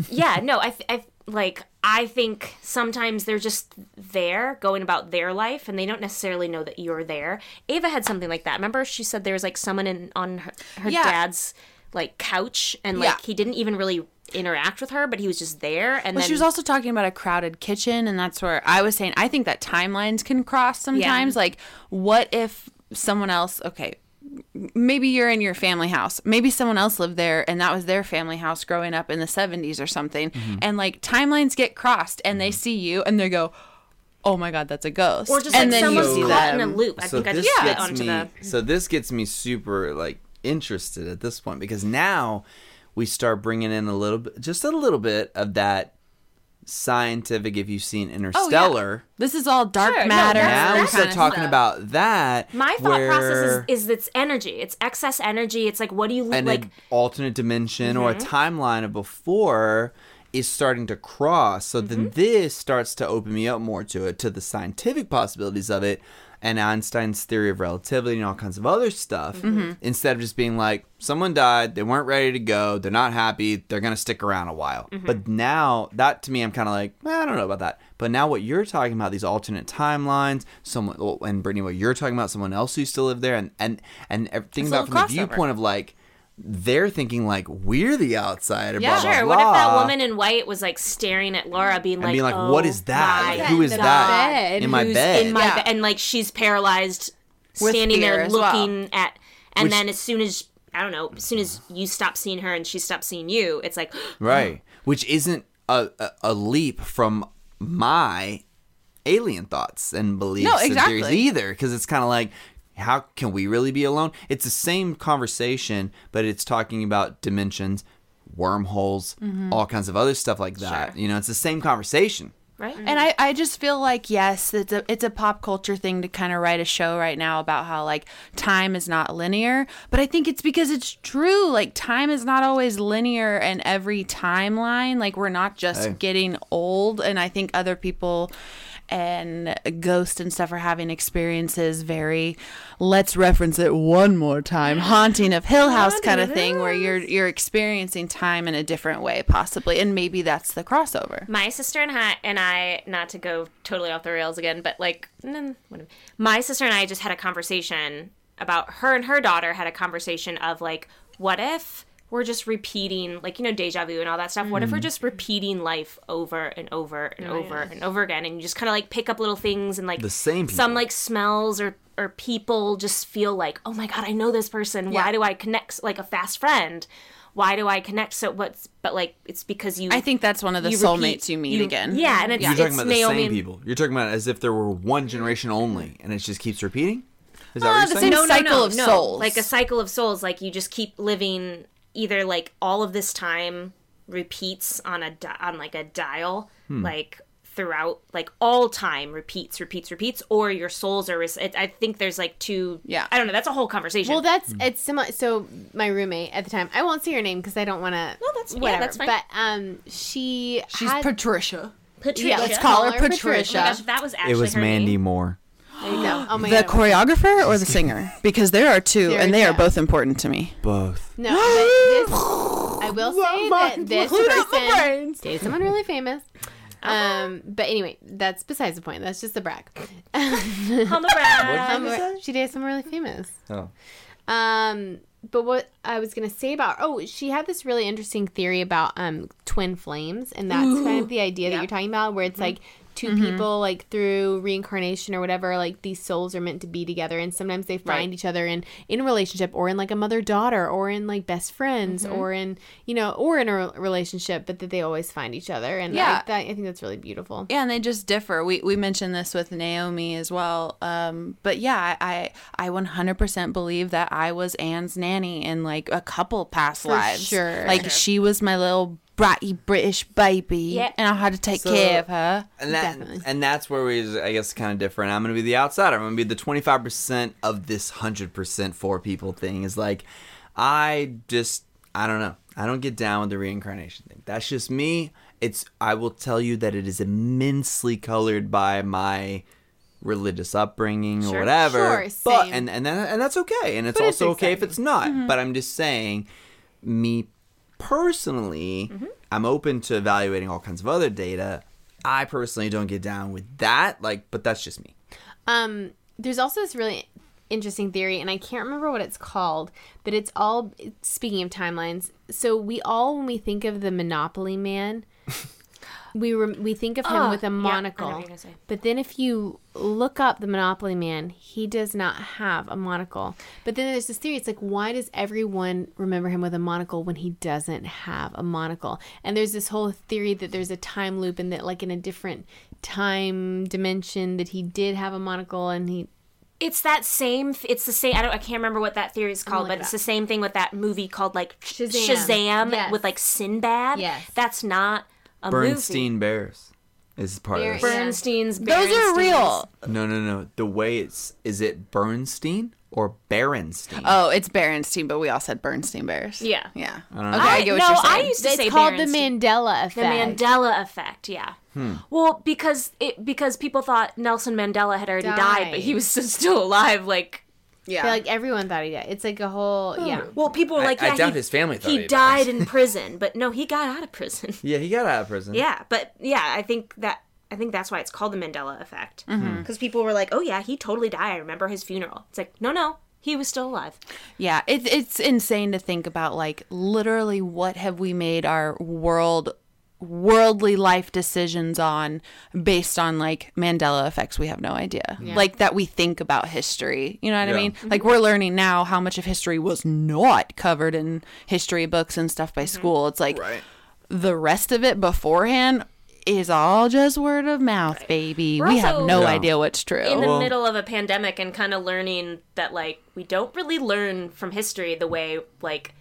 yeah, no, I, I like. I think sometimes they're just there, going about their life, and they don't necessarily know that you're there. Ava had something like that. Remember, she said there was like someone in on her, her Yeah. dad's like couch, and like Yeah. he didn't even really interact with her, but he was just there. And Well, then she was also talking about a crowded kitchen, and that's where I was saying I think that timelines can cross sometimes. Like, what if someone else? Okay, maybe you're in your family house. Maybe someone else lived there, and that was their family house growing up in the '70s or something. Mm-hmm. And like timelines get crossed, and they mm-hmm. see you, and they go. "Oh my god, that's a ghost," Or just and like then you see caught in a loop. I so think I just fit gets onto me, the. So this gets me super like interested at this point because now we start bringing in a little bit, just a little bit of that scientific. If you've seen Interstellar, This is all dark Sure, matter. that's- now we that's start talking stuff. about that. My thought where process is, is it's energy. It's excess energy. It's like what do you an like? Mm-hmm. alternate dimension or a timeline of before is starting to cross. So Mm-hmm. then this starts to open me up more to it, to the scientific possibilities of it, and Einstein's theory of relativity and all kinds of other stuff. Mm-hmm. Instead of just being like, someone died, they weren't ready to go, they're not happy, they're gonna stick around a while. Mm-hmm. But now that to me, I'm kind of like, "Eh, I don't know about that. But now what you're talking about, these alternate timelines, someone and Brittany, what you're talking about, someone else who used to live there, and and and everything about from the viewpoint of like they're thinking like we're the outsider. Yeah. blah, blah, Sure. What if that woman in white was like staring at Laura, being and like, being like, oh, what is oh that? Like, who is that bed. in my Who's bed? In my Yeah. bed, and like she's paralyzed, With standing there as well. looking at, and Which- then as soon as I don't know, as soon as you stop seeing her and she stops seeing you, it's like, [GASPS] right, which isn't a, a a leap from my alien thoughts and beliefs No, and theories exactly. either, because it's kind of like. How can we really be alone? It's the same conversation, but it's talking about dimensions, wormholes, Mm-hmm. all kinds of other stuff like that. You know, it's the same conversation. right? And I, I just feel like yes, it's a it's a pop culture thing to kind of write a show right now about how like time is not linear, but I think it's because it's true. Like time is not always linear in every timeline. Like we're not just Hey. getting old, and I think other people and ghosts and stuff are having experiences very let's reference it one more time haunting of Hill House kind of thing where you're you're experiencing time in a different way possibly and maybe that's the crossover. my sister and I, and I, not to go totally off the rails again, but like, my sister and I just had a conversation about her and her daughter had a conversation of like, what if we're just repeating, like, you know, deja vu and all that stuff? What if we're just repeating life over and over and over and over again? And you just kind of like pick up little things and like The same people. some like smells or, or people just feel like, oh my God, I know this person. Why do I connect like a fast friend? Why do I connect so what's but like it's because you I think that's one of the you soulmates repeat- you meet again. Yeah, and it's, You're it's talking about Naomi. the same people. You're talking about as if there were one generation only, and it just keeps repeating. Is that Uh, what you're same saying? No, no, cycle no, of no. souls. Like a cycle of souls. Like you just keep living. Either like all of this time repeats on a di- on like a dial, Hmm. like throughout like all time repeats, repeats, repeats, or your souls are. Res- it, I think there's like two. Yeah. I don't know. That's a whole conversation. Well, that's it's similar. So my roommate at the time, I won't say her name because I don't want to. No, that's- yeah, whatever. that's fine. But um, she She's had, Patricia. Patricia. yeah, let's call her Oh my Patricia. gosh, that was actually It was her Mandy name. Moore. There you go. [GASPS] Oh my The god. choreographer or the singer? Because there are two, There and they are two. both important to me. Both. No, but this, I will [GASPS] say that this person dated someone really famous. Um, but anyway, that's besides the point. That's just a brag. [LAUGHS] Humble [LAUGHS] brag. Um, she dated someone really famous. Oh. Um, but what I was gonna say about oh, she had this really interesting theory about um twin flames, and that's kind of [GASPS] the idea that you're talking about, where it's like 2 people like through reincarnation or whatever, like these souls are meant to be together, and sometimes they find each other in in a relationship or in like a mother daughter or in like best friends or in you know or in a re- relationship, but that they always find each other, and Yeah. I, that, I think that's really beautiful. Yeah, and they just differ. We we mentioned this with Naomi as well. Um, but yeah, I I 100% believe that I was Anne's nanny in like a couple past lives. sure. Like she was my little bratty British baby, Yeah. and I had to take So- care of her. And that, Definitely. and that's where we, I guess, kind of different. I'm going to be the outsider. I'm going to be the 25% of this 100% for people thing. Is like, I just, I don't know. I don't get down with the reincarnation thing. That's just me. It's, I will tell you that it is immensely colored by my religious upbringing or whatever. Sure, but same. and and that, and that's okay. And it's But it's also okay if it's not. Mm-hmm. But I'm just saying, me personally, Mm-hmm. I'm open to evaluating all kinds of other data. I personally don't get down with that, like, but that's just me. Um, there's also this really interesting theory, and I can't remember what it's called, but it's all speaking of timelines. So we all, when we think of the Monopoly Man, [LAUGHS] we rem- we think of him Oh, with a yeah, I know what monocle. say. But then if you look up the Monopoly Man, he does not have a monocle. But then there's this theory. It's like, why does everyone remember him with a monocle when he doesn't have a monocle? And there's this whole theory that there's a time loop and that, like, in a different time dimension, that he did have a monocle and he. It's that same. It's the same. I don't. I can't remember what that theory is called, but it it's the same thing with that movie called like Shazam. Shazam, Yes. with like Sinbad. Yes. that's not a Bernstein movie. Bears is part Ber- of this. yeah. Bernstein's. Those are real. No, no, no. The way it's is it Bernstein or Berenstein? Oh, it's Berenstein, but we all said Bernstein Bears. Yeah. Yeah. I don't Okay, know. I, get what no, you're saying. I used to It's say called Berenstein. the Mandela effect. The Mandela effect, yeah. Hmm. Well, because it because people thought Nelson Mandela had already died, Died. but he was still, [LAUGHS] still alive. Like, yeah. But, like everyone thought he died. It's like a whole yeah. well, people were like, I yeah, doubt he, his family thought he he died died. in [LAUGHS] prison, but no, he got out of prison. [LAUGHS] Yeah, he got out of prison. yeah, but yeah, I think that I think that's why it's called the Mandela effect Mm-hmm. because people were like, oh yeah, he totally died. I remember his funeral. It's like, no, no, he was still alive. Yeah, it's it's insane to think about like literally what have we made our world worldly life decisions on based on like Mandela effects we have no idea. Like that we think about history. You know what I Yeah. mean? Mm-hmm. Like we're learning now how much of history was not covered in history books and stuff by mm-hmm. school. It's like Right. the rest of it beforehand is all just word of mouth, baby. We're we have no Yeah. idea what's true. in the well- middle of a pandemic and kind of learning that like we don't really learn from history the way like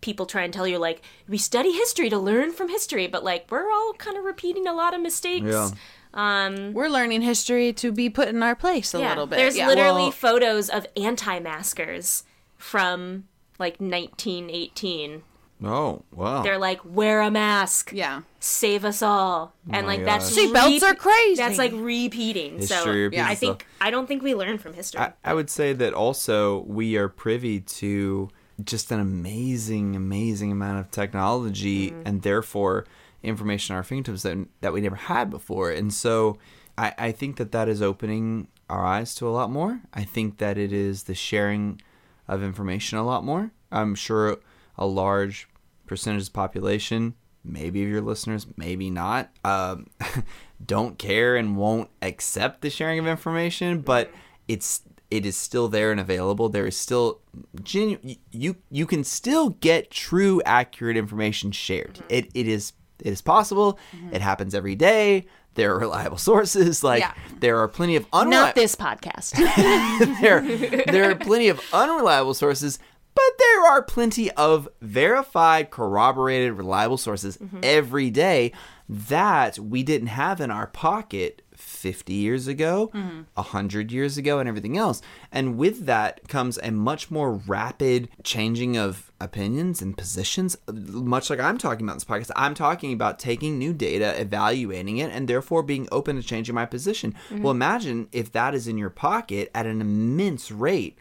people try and tell you like we study history to learn from history but like we're all kind of repeating a lot of mistakes Yeah. um we're learning history to be put in our place a yeah little bit. there's Yeah. literally Well- photos of anti-maskers from like 1918 Oh, wow. they're like wear a mask yeah. save us all and my like that's gosh. Seatbelts are crazy. that's like repeating so History repeats i itself. think i don't think we learn from history I, I would say that also we are privy to just an amazing, amazing amount of technology and therefore information at our fingertips that, that we never had before. And so I, I think that that is opening our eyes to a lot more. I think that it is the sharing of information a lot more. I'm sure a large percentage of the population, maybe of your listeners, maybe not, um, [LAUGHS] don't care and won't accept the sharing of information, but it's it is still there and available. There is still genuine. You you can still get true, accurate information shared. Mm-hmm. It it is it is possible. Mm-hmm. It happens every day. There are reliable [LAUGHS] sources. Like Yeah. there are plenty of unreliable not this podcast [LAUGHS] there, there are plenty of unreliable sources, but there are plenty of verified, corroborated, reliable sources mm-hmm. every day that we didn't have in our pocket 50 years ago, mm-hmm. a 100 years ago, and everything else. And with that comes a much more rapid changing of opinions and positions, much like I'm talking about in this podcast. I'm talking about taking new data, evaluating it, and therefore being open to changing my position. Mm-hmm. Well, imagine if that is in your pocket at an immense rate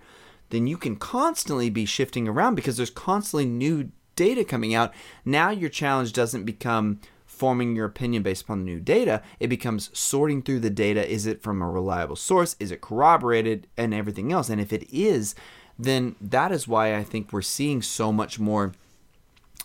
then you can constantly be shifting around because there's constantly new data coming out. Now your challenge doesn't become forming your opinion based upon the new data. It becomes sorting through the data. Is it from a reliable source? Is it corroborated? And everything else. And if it is, then that is why I think we're seeing so much more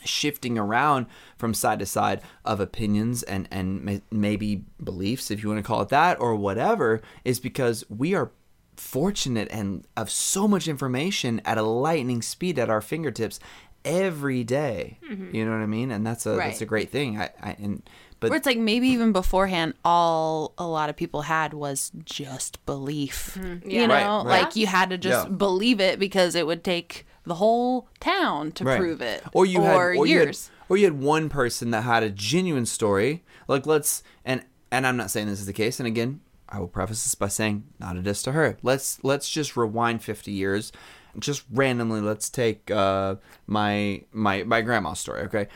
shifting around from side to side of opinions and and maybe beliefs if you want to call it that or whatever is because we are fortunate and of so much information at a lightning speed at our fingertips every day. Mm-hmm. you know what i mean and that's a that's a great thing i, I and but Where it's like maybe even beforehand, all a lot of people had was just belief. Mm-hmm. You Yeah. know, Right, right. like you had to just Yeah. believe it because it would take the whole town to Right. prove it, Or you had, or you had, years. or you had one person that had a genuine story. Like let's and and I'm not saying this is the case. And again, I will preface this by saying not a diss to her. Let's let's just rewind 50 years, just randomly. Let's take uh, my my my grandma's story. Okay,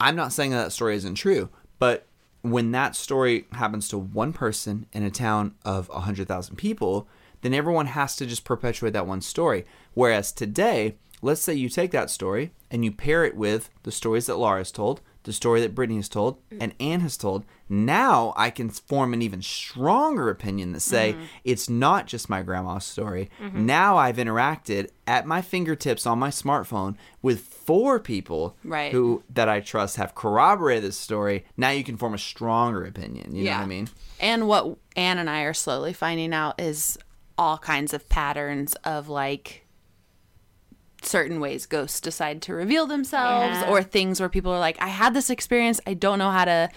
I'm not saying that, story isn't true, but when that story happens to one person in a town of 100,000 people, then everyone has to just perpetuate that one story. Whereas today, let's say you take that story and you pair it with the stories that Laura's told, the story that Brittany has told and Anne has told. Now I can form an even stronger opinion that say Mm-hmm. it's not just my grandma's story. Now I've interacted at my fingertips on my smartphone with four people Right. who that I trust have corroborated this story. Now you can form a stronger opinion. You know what I mean? And what Anne and I are slowly finding out is all kinds of patterns of like certain ways ghosts decide to reveal themselves Yeah. or things where people are like I had this experience I don't know how to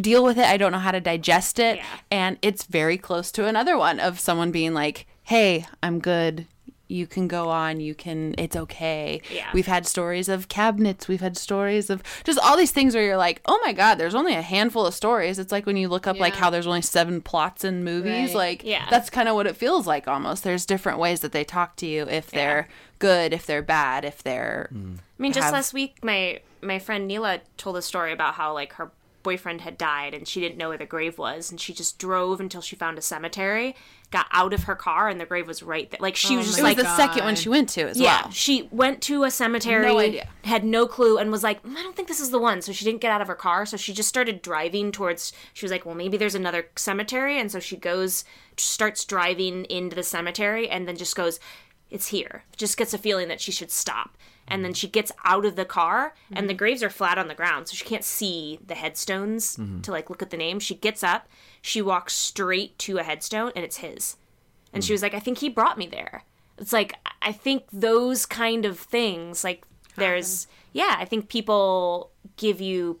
deal with it I don't know how to digest it Yeah. and it's very close to another one of someone being like hey I'm good you can go on you can it's okay Yeah. we've had stories of cabinets we've had stories of just all these things where you're like oh my god there's only a handful of stories it's like when you look up like how there's only seven plots in movies Right. like Yeah. that's kind of what it feels like almost there's different ways that they talk to you if they're good if they're bad if they're I mean, just have- last week, my my friend Neela told a story about how like her boyfriend had died and she didn't know where the grave was, and she just drove until she found a cemetery, got out of her car, and the grave was right there. Like she was just it was like, the second one she went to as yeah, well she went to a cemetery, No idea. had no clue, and was like, "Mm, I don't think this is the one. So she didn't get out of her car. So she just started driving towards. She was like, well, maybe there's another cemetery, and so she goes, starts driving into the cemetery, and then just goes, it's here. Just gets a feeling that she should stop. And then she gets out of the car, and the graves are flat on the ground, so she can't see the headstones mm-hmm. to like look at the name. She gets up, she walks straight to a headstone, and it's his. And she mm. was like, I think he brought me there. It's like, I think those kind of things, like, there's, yeah, I think people give you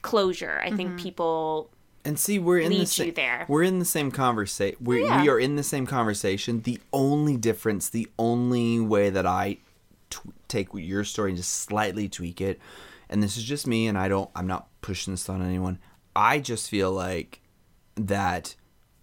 closure. I think mm-hmm. people, And see, we're in the same. there. We're in the same conversation. Oh, we yeah. we are in the same conversation. The only difference, the only way that I take your story and just slightly tweak it, and this is just me, and I don't. I'm not pushing this on anyone. I just feel like that.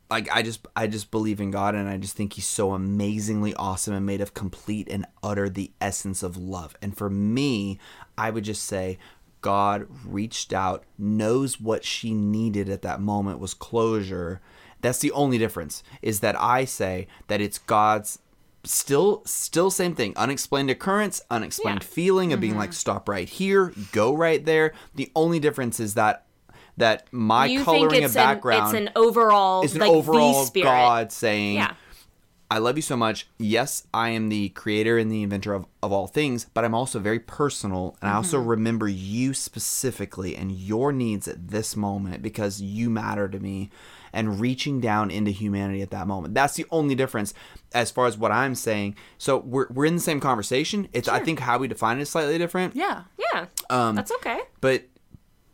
Like I just I just believe in God and I just think he's so amazingly awesome and made of complete and utter the essence of love. And for me, I would just say God reached out, knows what she needed at that moment was closure. That's the only difference is that I say that it's God's still still same thing unexplained occurrence unexplained feeling of being mm-hmm. like stop right here go right there the only difference is that that my you coloring of it's an, background it's an overall, is an like, overall the spirit. God saying, Yeah. I love you so much. Yes, I am the creator and the inventor of, of all things, but I'm also very personal. And I also Mm-hmm. remember you specifically and your needs at this moment because you matter to me and reaching down into humanity at that moment. That's the only difference as far as what I'm saying. So we're, we're in the same conversation. It's I think how we define it is slightly different yeah Yeah, Um, that's okay. but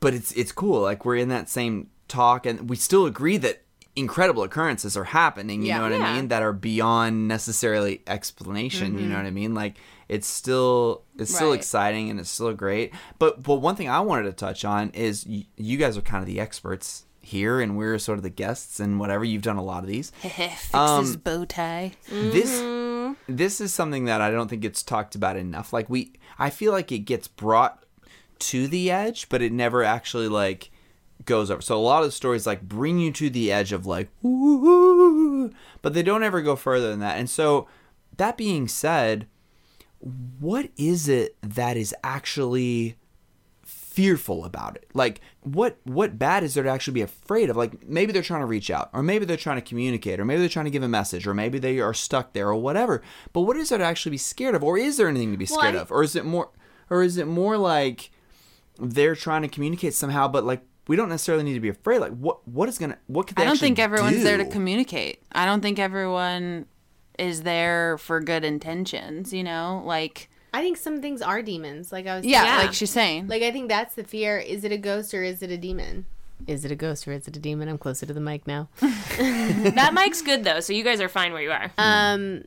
but it's it's cool like we're in that same talk and we still agree that incredible occurrences are happening you Yeah. know what Yeah. i mean that are beyond necessarily explanation you know what i mean like it's still it's still Right. exciting and it's still great but but one thing i wanted to touch on is y- you guys are kind of the experts here and we're sort of the guests and whatever you've done a lot of these [LAUGHS] fix Um, bow tie this this is something that I don't think it's talked about enough. Like we I feel like it gets brought to the edge, but it never actually like goes over. So a lot of the stories like bring you to the edge of like "Ooh," but they don't ever go further than that. And so that being said, what is it that is actually fearful about it? Like what what bad is there to actually be afraid of? Like maybe they're trying to reach out or maybe they're trying to communicate or maybe they're trying to give a message or maybe they are stuck there or whatever. But what is there to actually be scared of? Or is there anything to be Well, scared I- of? Or is it more or is it more like they're trying to communicate somehow but like we don't necessarily need to be afraid like what what is gonna what could they I don't think everyone's there to communicate. I don't think everyone is there for good intentions, you know? Like I think some things are demons. Like I was yeah, Yeah. like she's saying. Like I think that's the fear. Is it a ghost or is it a demon? Is it a ghost or is it a demon? I'm closer to the mic now. [LAUGHS] that mic's good though, so you guys are fine where you are. Um,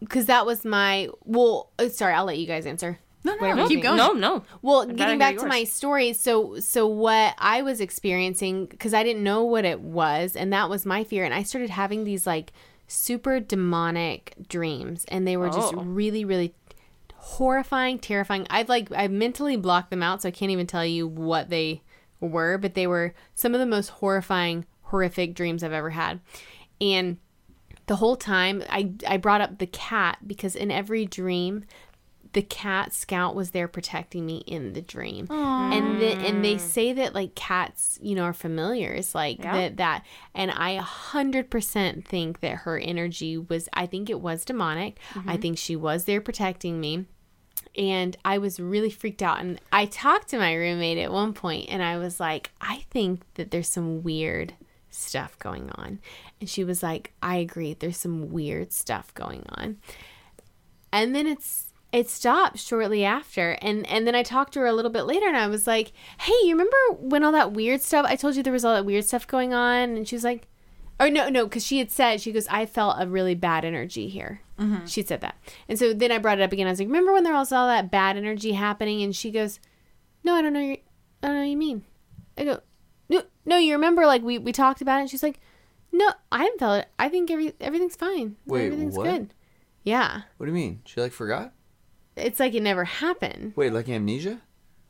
because that was my well. uh, Sorry, I'll let you guys answer. No, no, whatever you keep going. no, no. Well, getting back to my story, so so what I was experiencing because I didn't know what it was, and that was my fear, and I started having these like super demonic dreams, and they were just Oh. really, really horrifying, terrifying. I've like I've mentally blocked them out, so I can't even tell you what they were, but they were some of the most horrifying, horrific dreams I've ever had, and the whole time I I brought up the cat because in every dream the cat scout was there protecting me in the dream and the, and they say that like cats you know are familiars like Yeah. that that and i 100% think that her energy was i think it was demonic i mm-hmm. think she was there protecting me and I was really freaked out. And I talked to my roommate at one point, and I was like, I think that there's some weird stuff going on. And she was like, I agree, there's some weird stuff going on. And then it's it stopped shortly after. And and then i talked to her a little bit later and i was like hey you remember when all that weird stuff i told you there was all that weird stuff going on? And she was like or no no because she had said she goes i felt a really bad energy here. Mm-hmm. She said that. And so then i brought it up again. I was like remember when there was all that bad energy happening? And she goes no i don't know your, i don't know what you mean. I go no no you remember like we we talked about it? And she's like no i haven't felt it. I think every, everything's fine. Wait, everything's what? good. Yeah. What do you mean? She like forgot? It's like it never happened Wait, like amnesia?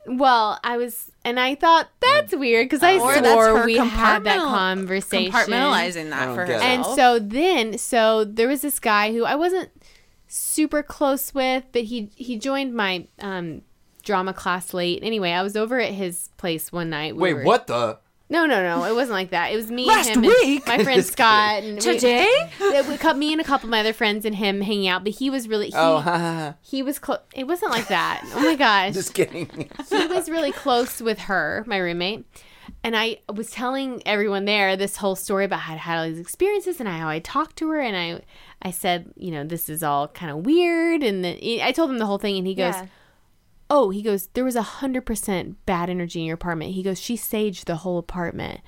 well, I was, and I thought that's weird because I Or swore we had that conversation. Compartmentalizing that for get herself. And so then, so there was this guy who I wasn't super close with, but he he joined my um, drama class late. Anyway, I was over at his place one night. We Wait, were- what the? No, no, no. It wasn't like that. It was me Last and him week? and my friend [LAUGHS] Scott. And we- Today? [LAUGHS] it we cut me and a couple of my other friends and him hanging out. But he was really he, Oh, ha, ha, ha. he was close. It wasn't like that. Oh my gosh just kidding. he was really close with her, my roommate. And I was telling everyone there this whole story about how I had all these experiences and how I talked to her. And I, I said, you know, this is all kind of weird. And the, I told him the whole thing. And he goes, Yeah. Oh, he goes, there was a 100% bad energy in your apartment. He goes, she saged the whole apartment.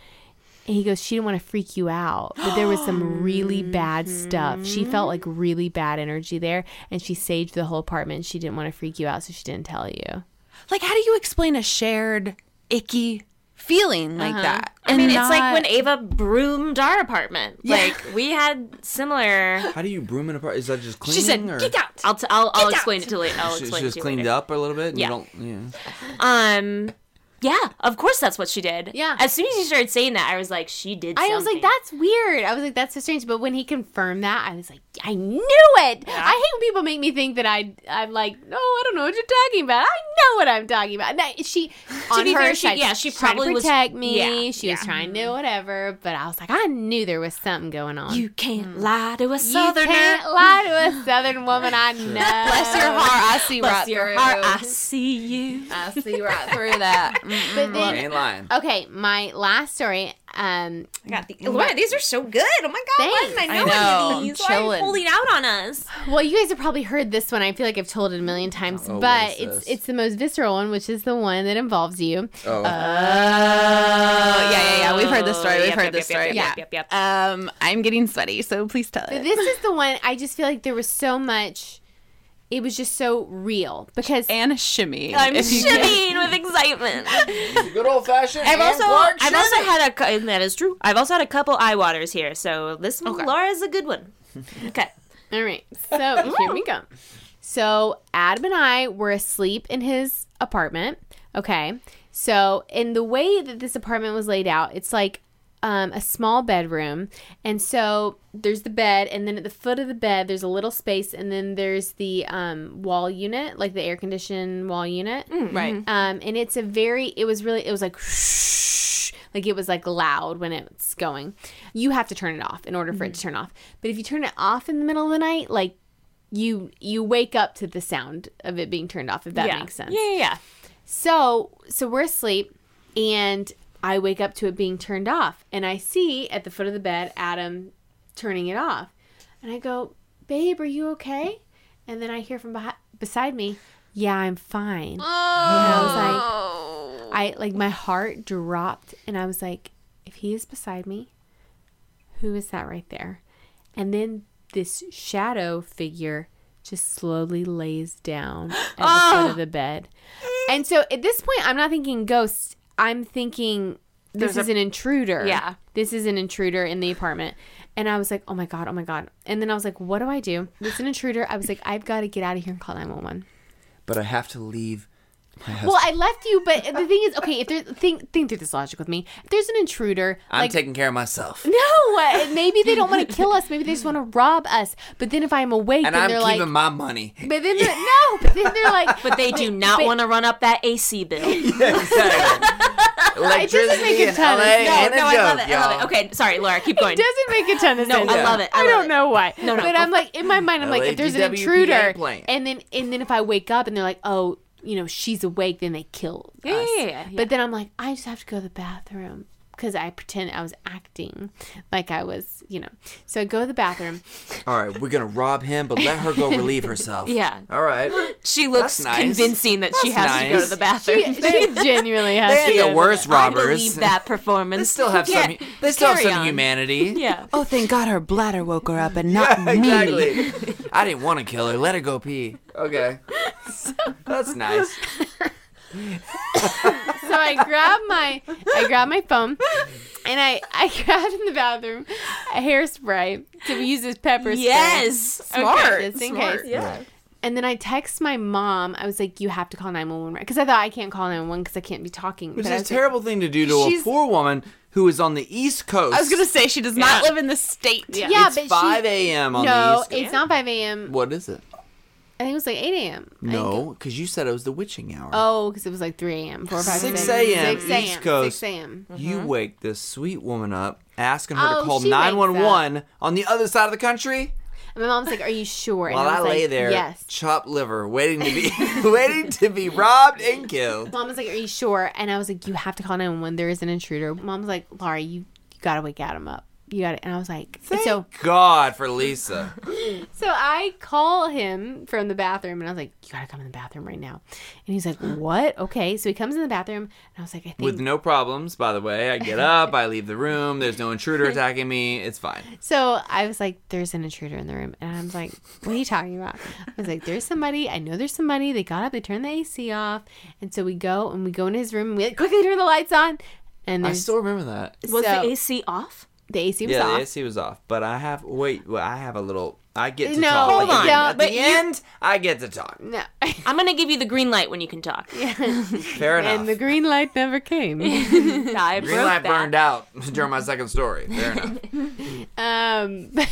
And he goes, she didn't want to freak you out, but there was some really bad stuff. She felt like really bad energy there, and she saged the whole apartment. She didn't want to freak you out, so she didn't tell you. like, how do you explain a shared icky feeling like that? I mean, it's like when Ava broomed our apartment. Like we had similar. How do you broom an apartment? Is that just cleaning? She said, or "Get out." I'll t- I'll, I'll Get explain out. it to you later. I'll She, explain she just cleaned later. up a little bit. And Yeah. You don't, yeah. Um, yeah, of course that's what she did. Yeah. As soon as you started saying that, I was like, she did. I was like, that's weird. I was like, that's so strange. But when he confirmed that, I was like, I knew it. I hate when people make me think that I, I'm like, no, I don't know what you're talking about. I know what I'm talking about. Now, she, on be her fair, she- side, yeah, she trying probably to was- protect me. yeah, she was trying to mm-hmm. whatever. But I was like, I knew there was something going on. You can't mm. lie to a southerner. You can't lie to a southern [LAUGHS] woman. I know. Bless your heart, I see Bless right your through. heart, I see you. I see right through that. [LAUGHS] But You then, ain't lying. okay, my last story. Um, I got the, Laura, these are so good. Oh my god, why didn't I know, I know, any I'm of these? Why are you chilling. holding out on us? Well, you guys have probably heard this one. I feel like I've told it a million times, Oh, but it's this? it's the most visceral one, which is the one that involves you. Oh, Oh, yeah, yeah, yeah. We've heard this story. We've Yep, heard yep, this yep, story. yep, yep, yep, yep. Um, I'm getting sweaty, so please tell it. This is the one I just feel like there was so much. It was just so real because and shimmy. I'm if you can. shimmying with excitement. [LAUGHS] good old fashioned. I've also, I've also had a, cou- and that is true. I've also had a couple eye waters here, so this one, Laura's a good one. [LAUGHS] Okay. All right. So here we go. So Adam and I were asleep in his apartment. Okay. So in the way that this apartment was laid out, it's like um, a small bedroom, and so there's the bed, and then at the foot of the bed there's a little space, and then there's the um, wall unit, like the air conditioned wall unit. Right. Um, and it's a very, it was really, it was like, like it was like loud when it's going. You have to turn it off in order for it to turn off. But if you turn it off in the middle of the night, like you you wake up to the sound of it being turned off. If that yeah. makes sense. Yeah, yeah, yeah. So so we're asleep, and I wake up to it being turned off, and I see at the foot of the bed Adam turning it off, and I go, "Babe, are you okay?" And then I hear from behi- beside me, "Yeah, I'm fine." And I was like, oh. I like my heart dropped, and I was like, "If he is beside me, who is that right there?" And then this shadow figure just slowly lays down at the foot of [GASPS] the bed. And so at this point, I'm not thinking ghosts. I'm thinking this There's is a- an intruder. Yeah. This is an intruder in the apartment. And I was like, oh my God, oh my God. And then I was like, what do I do? This is an intruder. I was like, I've got to get out of here and call 911. but I have to leave Well, I left you, but the thing is, okay, if there's think think through this logic with me. If there's an intruder, I'm like taking care of myself. no, uh, maybe they don't want to kill us. Maybe they just want to rob us. But then if I'm awake, And then I'm they're keeping like, my money. but then they're, [LAUGHS] no, but then they're like, But they do not want to run up that AC bill. [LAUGHS] Electricity make a in ton of LA sense. ain't a no, I love joke, it. I love it. Okay, sorry, Laura, keep going. It doesn't make a ton of sense. No. I love it. I I, love don't it. know why. No, no, But go I'm like in my mind, I'm like, if there's an intruder, and then and then if I wake up and they're like, oh, you know, she's awake, then they kill Yeah, us. yeah, yeah, yeah. But then I'm like, I just have to go to the bathroom because I pretend I was acting like I was, you know. So I go to the bathroom. [LAUGHS] All right, we're gonna rob him, but let her go relieve herself. [LAUGHS] Yeah. All right. She looks nice. convincing that she That's has to go to the bathroom. She, she [LAUGHS] genuinely has They to. go the to worst the- I robbers. believe that performance. They still have Yeah, some. They still have some on. humanity. Yeah. Oh, thank God her bladder woke her up and not Yeah, me. exactly. I didn't want to kill her. Let her go pee. Okay. That's nice. So I grab my I grab my phone and I I grabbed in the bathroom a hairspray to use as pepper spray. Yes. Smart. just in Smart. case. Yeah. And then I text my mom. I was like, "You have to call nine one one because I thought I can't call nine one one because I can't be talking." Which But is a was like- terrible thing to do to a poor woman who is on the East Coast. I was gonna say she does not live in the state. Yeah, It's but 5 a.m. on the no, East Coast. it's not five a.m. What is it? I think it was like eight a.m. I think- No, because you said it was the witching hour. Oh, because it was like three a.m. Four, five, 6 a.m. Six a.m. East Coast. Six a.m. You mm-hmm. wake this sweet woman up, asking her Oh, to call she wakes 911 on the other side of the country. And my mom's like, "Are you sure?" And While I, was lay like, there, yes. chopped liver, waiting to be [LAUGHS] waiting to be robbed and killed. Mom was like, "Are you sure?" And I was like, "You have to call 911. There is an intruder." Mom was like, "Laura, you, you gotta wake Adam up. You got it. And I was like, and so God for Lisa. [LAUGHS] so I call him from the bathroom, and I was like, "You gotta come in the bathroom right now." And he's like, "What?" Okay, so he comes in the bathroom, and I was like, "I think." With no problems, by the way. I get up, I leave the room. There's no intruder [LAUGHS] attacking me. It's fine. So I was like, "There's an intruder in the room," and I'm like, "What are you talking about?" I was like, "There's somebody. I know there's somebody." They got up, they turned the AC off, and so we go and we go in his room. And we quickly turn the lights on, and I still remember that. Was So- the AC off? The AC was Yeah, off. the AC was off. But I have wait, well, I have a little I get to No, talk. hold at the on. end. At but the you- end, I get to talk. No, [LAUGHS] I'm gonna give you the green light when you can talk. Yeah. [LAUGHS] Fair enough. and the green light never came. [LAUGHS] I Green light that. burned out during my second story. Fair enough. Um. But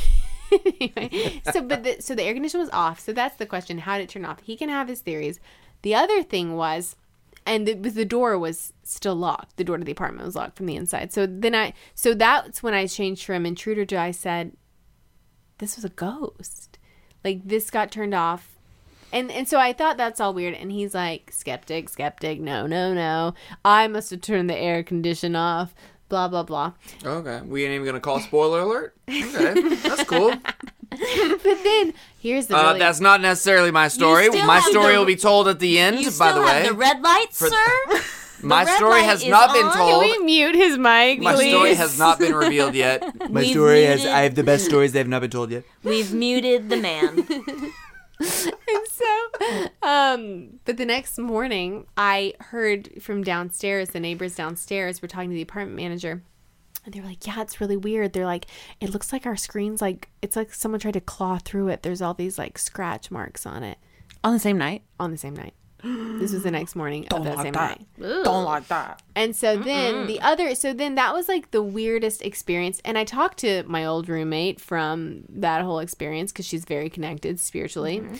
anyway, so but the, so the air conditioner was off. So that's the question: How did it turn off? He can have his theories. The other thing was, and the, the door was still locked. The door to the apartment was locked from the inside. So then I, so that's when I changed from intruder to I said, this was a ghost. Like this got turned off. And and so I thought that's all weird. And he's like, skeptic, skeptic. No, no, no. I must have turned the air condition off. Blah blah blah. Okay. We ain't even gonna call spoiler alert? Okay. That's cool. [LAUGHS] [LAUGHS] But then here's the Uh, really, that's not necessarily my story. still My have story the- will be told at the end, You by still the way. have the red lights, For- sir. [LAUGHS] my red story light has is not been on. told. Can we mute his mic, My please? story has not been revealed yet. [LAUGHS] My We've story has muted- I have the best stories that have not been told yet. We've muted the man. And so, um, but the next morning, I heard from downstairs, the neighbors downstairs were talking to the apartment manager. And they were like, Yeah, it's really weird. They're like, It looks like our screen's like, it's like someone tried to claw through it. There's all these like scratch marks on it On the same night. on the same night. This was the next morning of that same that. night. Don't like that. And so then the other, so then that was like the weirdest experience. And I talked to my old roommate from that whole experience because she's very connected spiritually. Mm-hmm.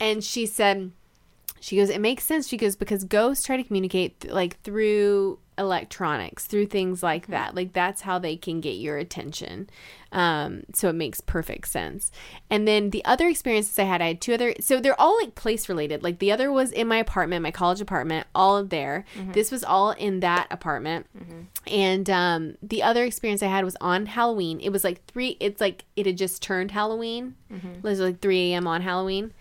And she said, she goes, it makes sense. She goes, because ghosts try to communicate th- like through electronics, through things like mm-hmm. that. Like that's how they can get your attention. Um, so it makes perfect sense. And then the other experiences I had, I had two other, so they're all like place related. Like the other was in my apartment, my college apartment, all there. Mm-hmm. This was all in that apartment. Mm-hmm. And um, the other experience I had was on Halloween. It was like three, it's like it had just turned Halloween. It was like 3 a.m. on Halloween.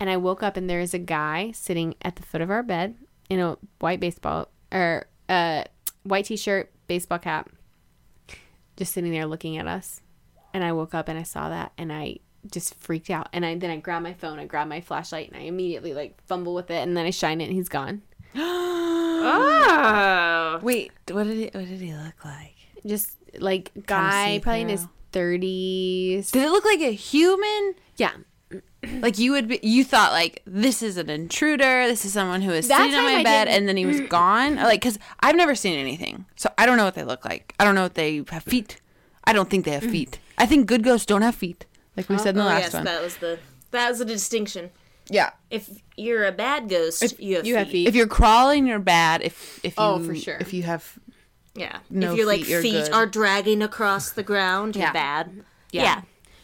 And I woke up and there is a guy sitting at the foot of our bed in a white baseball or uh, white t shirt, baseball cap, just sitting there looking at us. And I woke up and I saw that and I just freaked out. And I then I grabbed my phone, I grabbed my flashlight, and I immediately like fumble with it and then I shine it and he's gone. oh. [GASPS] Wait, what did he? What did he look like? Just like guy, probably in his 30s. Did it look like a human? Yeah. Like you would be, you thought like this is an intruder. This is someone who is That sitting on my I bed, didn't- and then he was mm. gone. Like, cause I've never seen anything, so I don't know what they look like. I don't know if they have feet. I don't think they have mm. feet. I think good ghosts don't have feet, like we said in the oh last yes, one. that was the that was the distinction. yeah. If you're a bad ghost, you have you feet. have feet. If you're crawling, you're bad. If if oh, you, Oh, for sure. If you have Yeah. No if your like feet, you're feet good. are dragging across the ground, Yeah. you're bad. Yeah. Yeah.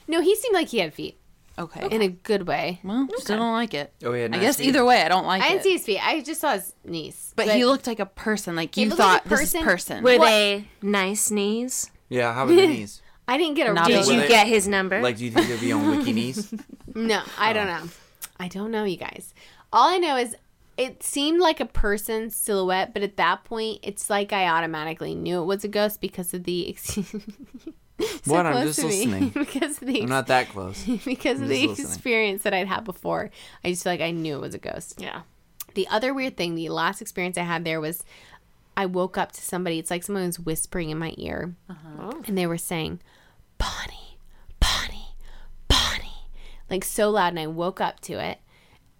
no, he seemed like he had feet okay, in a good way. well, still don't like it. Oh, yeah. had I guess feet. either way, I don't like I it. I didn't see his feet. I just saw his knees. but, he looked like a person. Like you looked like thought a this is person. person. Were What? they nice knees? Yeah, how about the [LAUGHS] knees? I didn't get a Not. Did you they- get his number? Like, do you think they'd be on wiki [LAUGHS] knees? No, I don't oh. know. I don't know, you guys. All I know is it seemed like a person silhouette, but at that point, it's like I automatically knew it was a ghost because of the. [LAUGHS] [LAUGHS] So What? I'm just to me. listening. [LAUGHS] because of the I'm not that close. [LAUGHS] because of I'm the listening. experience that I'd had before. I just feel like I knew it was a ghost. yeah. The other weird thing, the last experience I had there was I woke up to somebody. It's like someone was whispering in my ear, and they were saying, "Bonnie, Bonnie, Bonnie," like so loud, and I woke up to it.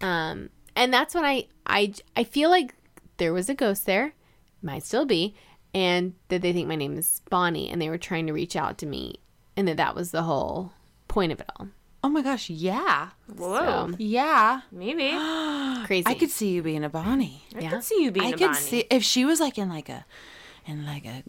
Um, and that's when I I I feel like there was a ghost there, might still be, and that they think my name is Bonnie, and they were trying to reach out to me, and that that was the whole point of it all. oh my gosh, yeah, Whoa. So yeah. Maybe. I [GASPS] crazy. I could see you being a Bonnie. yeah. could see you being I a could Bonnie. see if she was like in like a in like a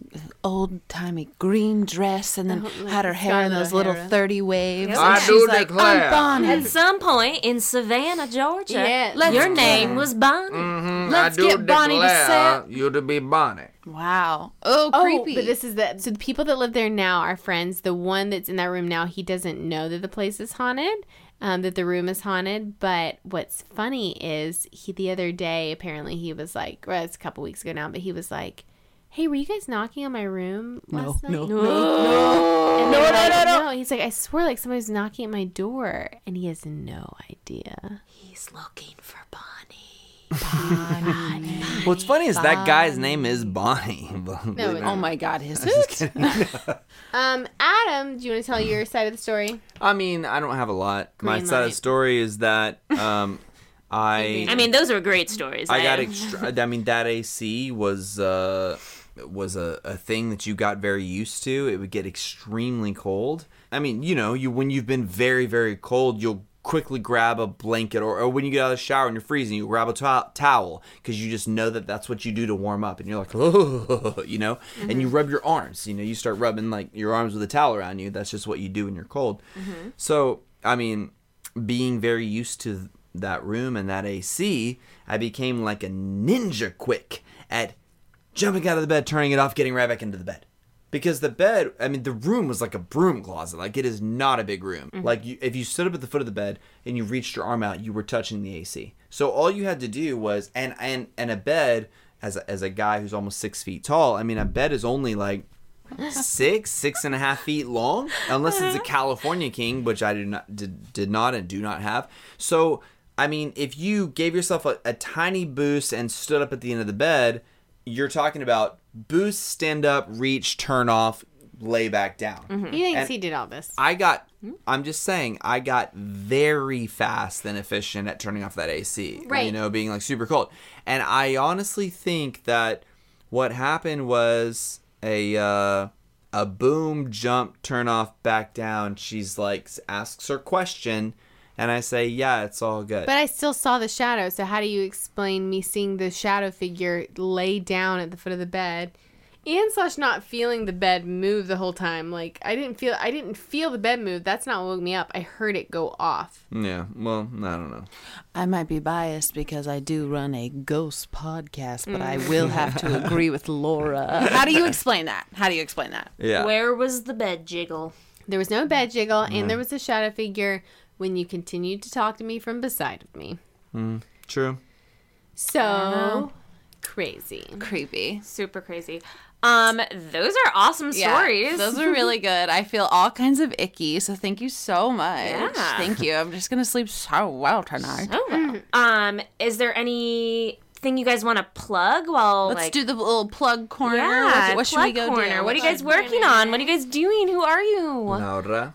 old timey green dress and then had her hair in those little O'Hara. thirty waves. Yep. and I she's do like, declare. I'm Bonnie. At some point in Savannah, Georgia, Yeah, your let's- name was Bonnie. Mm-hmm. Let's get Bonnie to say. you to be Bonnie. Wow. Oh, Oh, creepy. but this is the so the people that live there now are friends. The one that's in that room now, he doesn't know that the place is haunted, um, that the room is haunted. But what's funny is he the other day apparently he was like, well, it's a couple weeks ago now, but he was like, "Hey, were you guys knocking on my room last night?" no, [GASPS] And no, no, no, no. He's like, I swear, like somebody's knocking at my door, and he has no idea. He's looking for Bonnie. What's funny is that guy's name is Bonnie. [LAUGHS] No, it's oh my God, is [LAUGHS] it? [LAUGHS] Um, Adam, do you want to tell your side of the story? I mean, I don't have a lot. My Green side of light. the story is that um, I I mean, those are great stories. I got extra. I mean, that AC was uh, was a, a thing that you got very used to. It would get extremely cold. I mean, you know, you when you've been very very cold, you'll quickly grab a blanket, or, or when you get out of the shower and you're freezing, you grab a to- towel because you just know that that's what you do to warm up, and you're like, oh, you know, and you mm-hmm. rub your arms. You know, you start rubbing like your arms with a towel around you. That's just what you do when you're cold. Mm-hmm. So, I mean, being very used to that room and that AC, I became like a ninja quick at jumping out of the bed, turning it off, getting right back into the bed. Because the bed, I mean, the room was like a broom closet. Like it is not a big room. Mm-hmm. Like you, if you stood up at the foot of the bed and you reached your arm out, you were touching the AC. So all you had to do was, and and and a bed as a, as a guy who's almost six feet tall. I mean, a bed is only like six, six and a half feet long, unless it's a uh-huh. California king, which I did not did, did not and do not have. So, I mean, if you gave yourself a, a tiny boost and stood up at the end of the bed, you're talking about boost, stand up, reach, turn off, lay back down. He thinks And he did all this. I got. I'm just saying, I got very fast and efficient at turning off that AC. Right. You know, being like super cold. And I honestly think that what happened was a uh, a boom, jump, turn off, back down. She's like asks her question, and I say, yeah, it's all good. But I still saw the shadow. So how do you explain me seeing the shadow figure lay down at the foot of the bed, and slash not feeling the bed move the whole time? Like I didn't feel I didn't feel the bed move. That's not what woke me up. I heard it go off. yeah, well, I don't know. I might be biased because I do run a ghost podcast, but I mm. will have to agree with Laura. [LAUGHS] How do you explain that? How do you explain that? Yeah. Where was the bed jiggle? There was no bed jiggle, and there was a shadow figure when you continued to talk to me from beside of me. True. So crazy. Creepy. Super crazy. Um, those are awesome stories. those are really [LAUGHS] good. I feel all kinds of icky, so thank you so much. Yeah. Thank you. I'm just gonna sleep so well tonight. Oh, well. Um, is there anything you guys want to plug while Let's like do the little plug corner. yeah, what, what should we go corner? do? What are you guys working on? What are you guys doing? Who are you? Laura.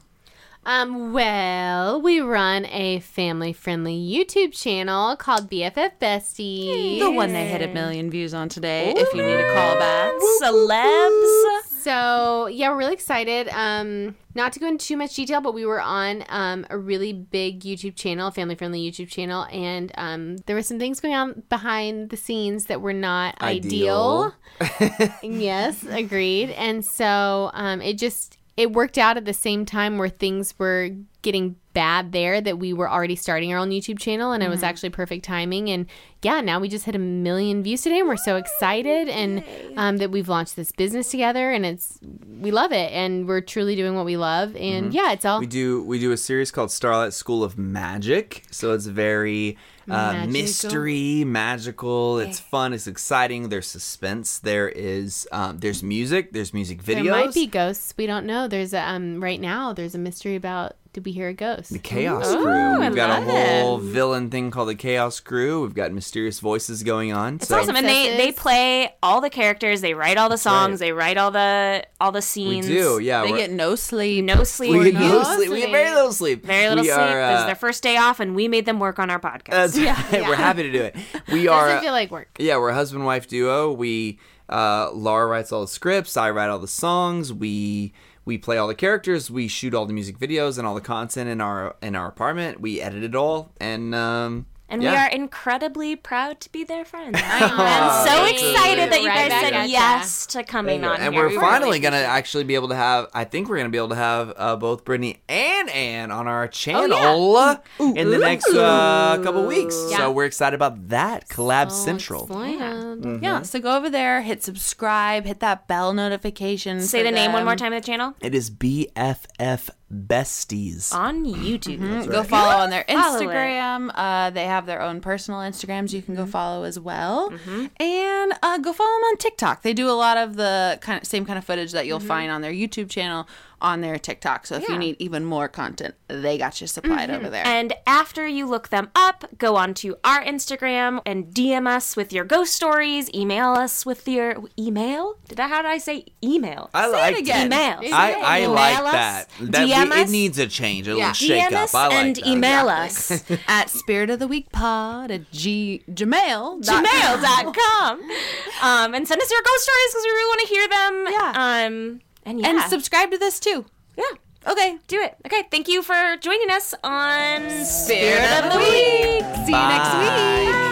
Um, well, we run a family friendly YouTube channel called BFF Besties. The one they hit a million views on today. If you need a callback. Celebs. So yeah, we're really excited. Um, not to go into too much detail, but we were on um, a really big YouTube channel, family friendly YouTube channel, and um, there were some things going on behind the scenes that were not ideal. [LAUGHS] yes, agreed. And so um, it just it worked out at the same time where things were getting bad there that we were already starting our own YouTube channel and it was actually perfect timing. And yeah now we just hit a million views today and we're so excited and um, that we've launched this business together and it's we love it and we're truly doing what we love and yeah it's all We do we do a series called Starlight School of Magic. So it's very uh, mystery, magical. It's fun. It's exciting. There's suspense. There is um, there's music. There's music videos. there might be ghosts we don't know there's a um right now there's a mystery about did we hear a ghost the Chaos Ooh, Crew. I We've got a whole it. villain thing called the Chaos Crew. We've got mysterious voices going on. It's so awesome, and they they play all the characters. They write all the songs. right. They write all the all the scenes. we scenes. do, yeah. They we're- get no sleep. no sleep. we get no no sleep. We get very little sleep. very little we sleep. Are, this is uh, their first day off, and we made them work on our podcast. That's right. [LAUGHS] We're happy to do it. We are. doesn't feel like work Yeah, we're a husband wife duo. We uh, Laura writes all the scripts. I write all the songs. We we play all the characters. We shoot all the music videos and all the content in our in our apartment. We edit it all, and um, and yeah. we are incredibly proud to be their friends. know. [LAUGHS] I'm so That's excited that you Right guys said yes to coming on and here. we're We finally really gonna actually be able to have. I think we're gonna be able to have uh, both Brittany and Anne on Oh, our channel in the next uh, couple weeks. Yeah. So we're excited about that collab Oh, central. excellent. Mm-hmm. Yeah, so go over there, hit subscribe, hit that bell notification. Say for the name one more time of the channel It is BFF Besties. on YouTube. Mm-hmm. Go follow on their [LAUGHS] Instagram. Uh, they have their own personal Instagrams you can Mm-hmm. go follow as well. And uh, go follow them on TikTok. They do a lot of the kind of same kind of footage that you'll Mm-hmm. find on their YouTube channel on their TikTok. So if you need even more content, they got you supplied over there. Mm-hmm. And after you look them up, go on to our Instagram and DM us with your ghost stories. Email us with your email. Did I? How did I say email? I like again. Email. I, I Email like us, that. That DM we, it us. needs a change, a Yeah. little shake DM up. us I like and that. email us. [LAUGHS] at spirit of the week pod at g gmail gmail.com [LAUGHS] um, and send us your ghost stories because we really want to hear them Yeah. um, and yeah and subscribe to this too. yeah Okay. do it okay thank you for joining us on Spirit of the week. See you next week. Bye.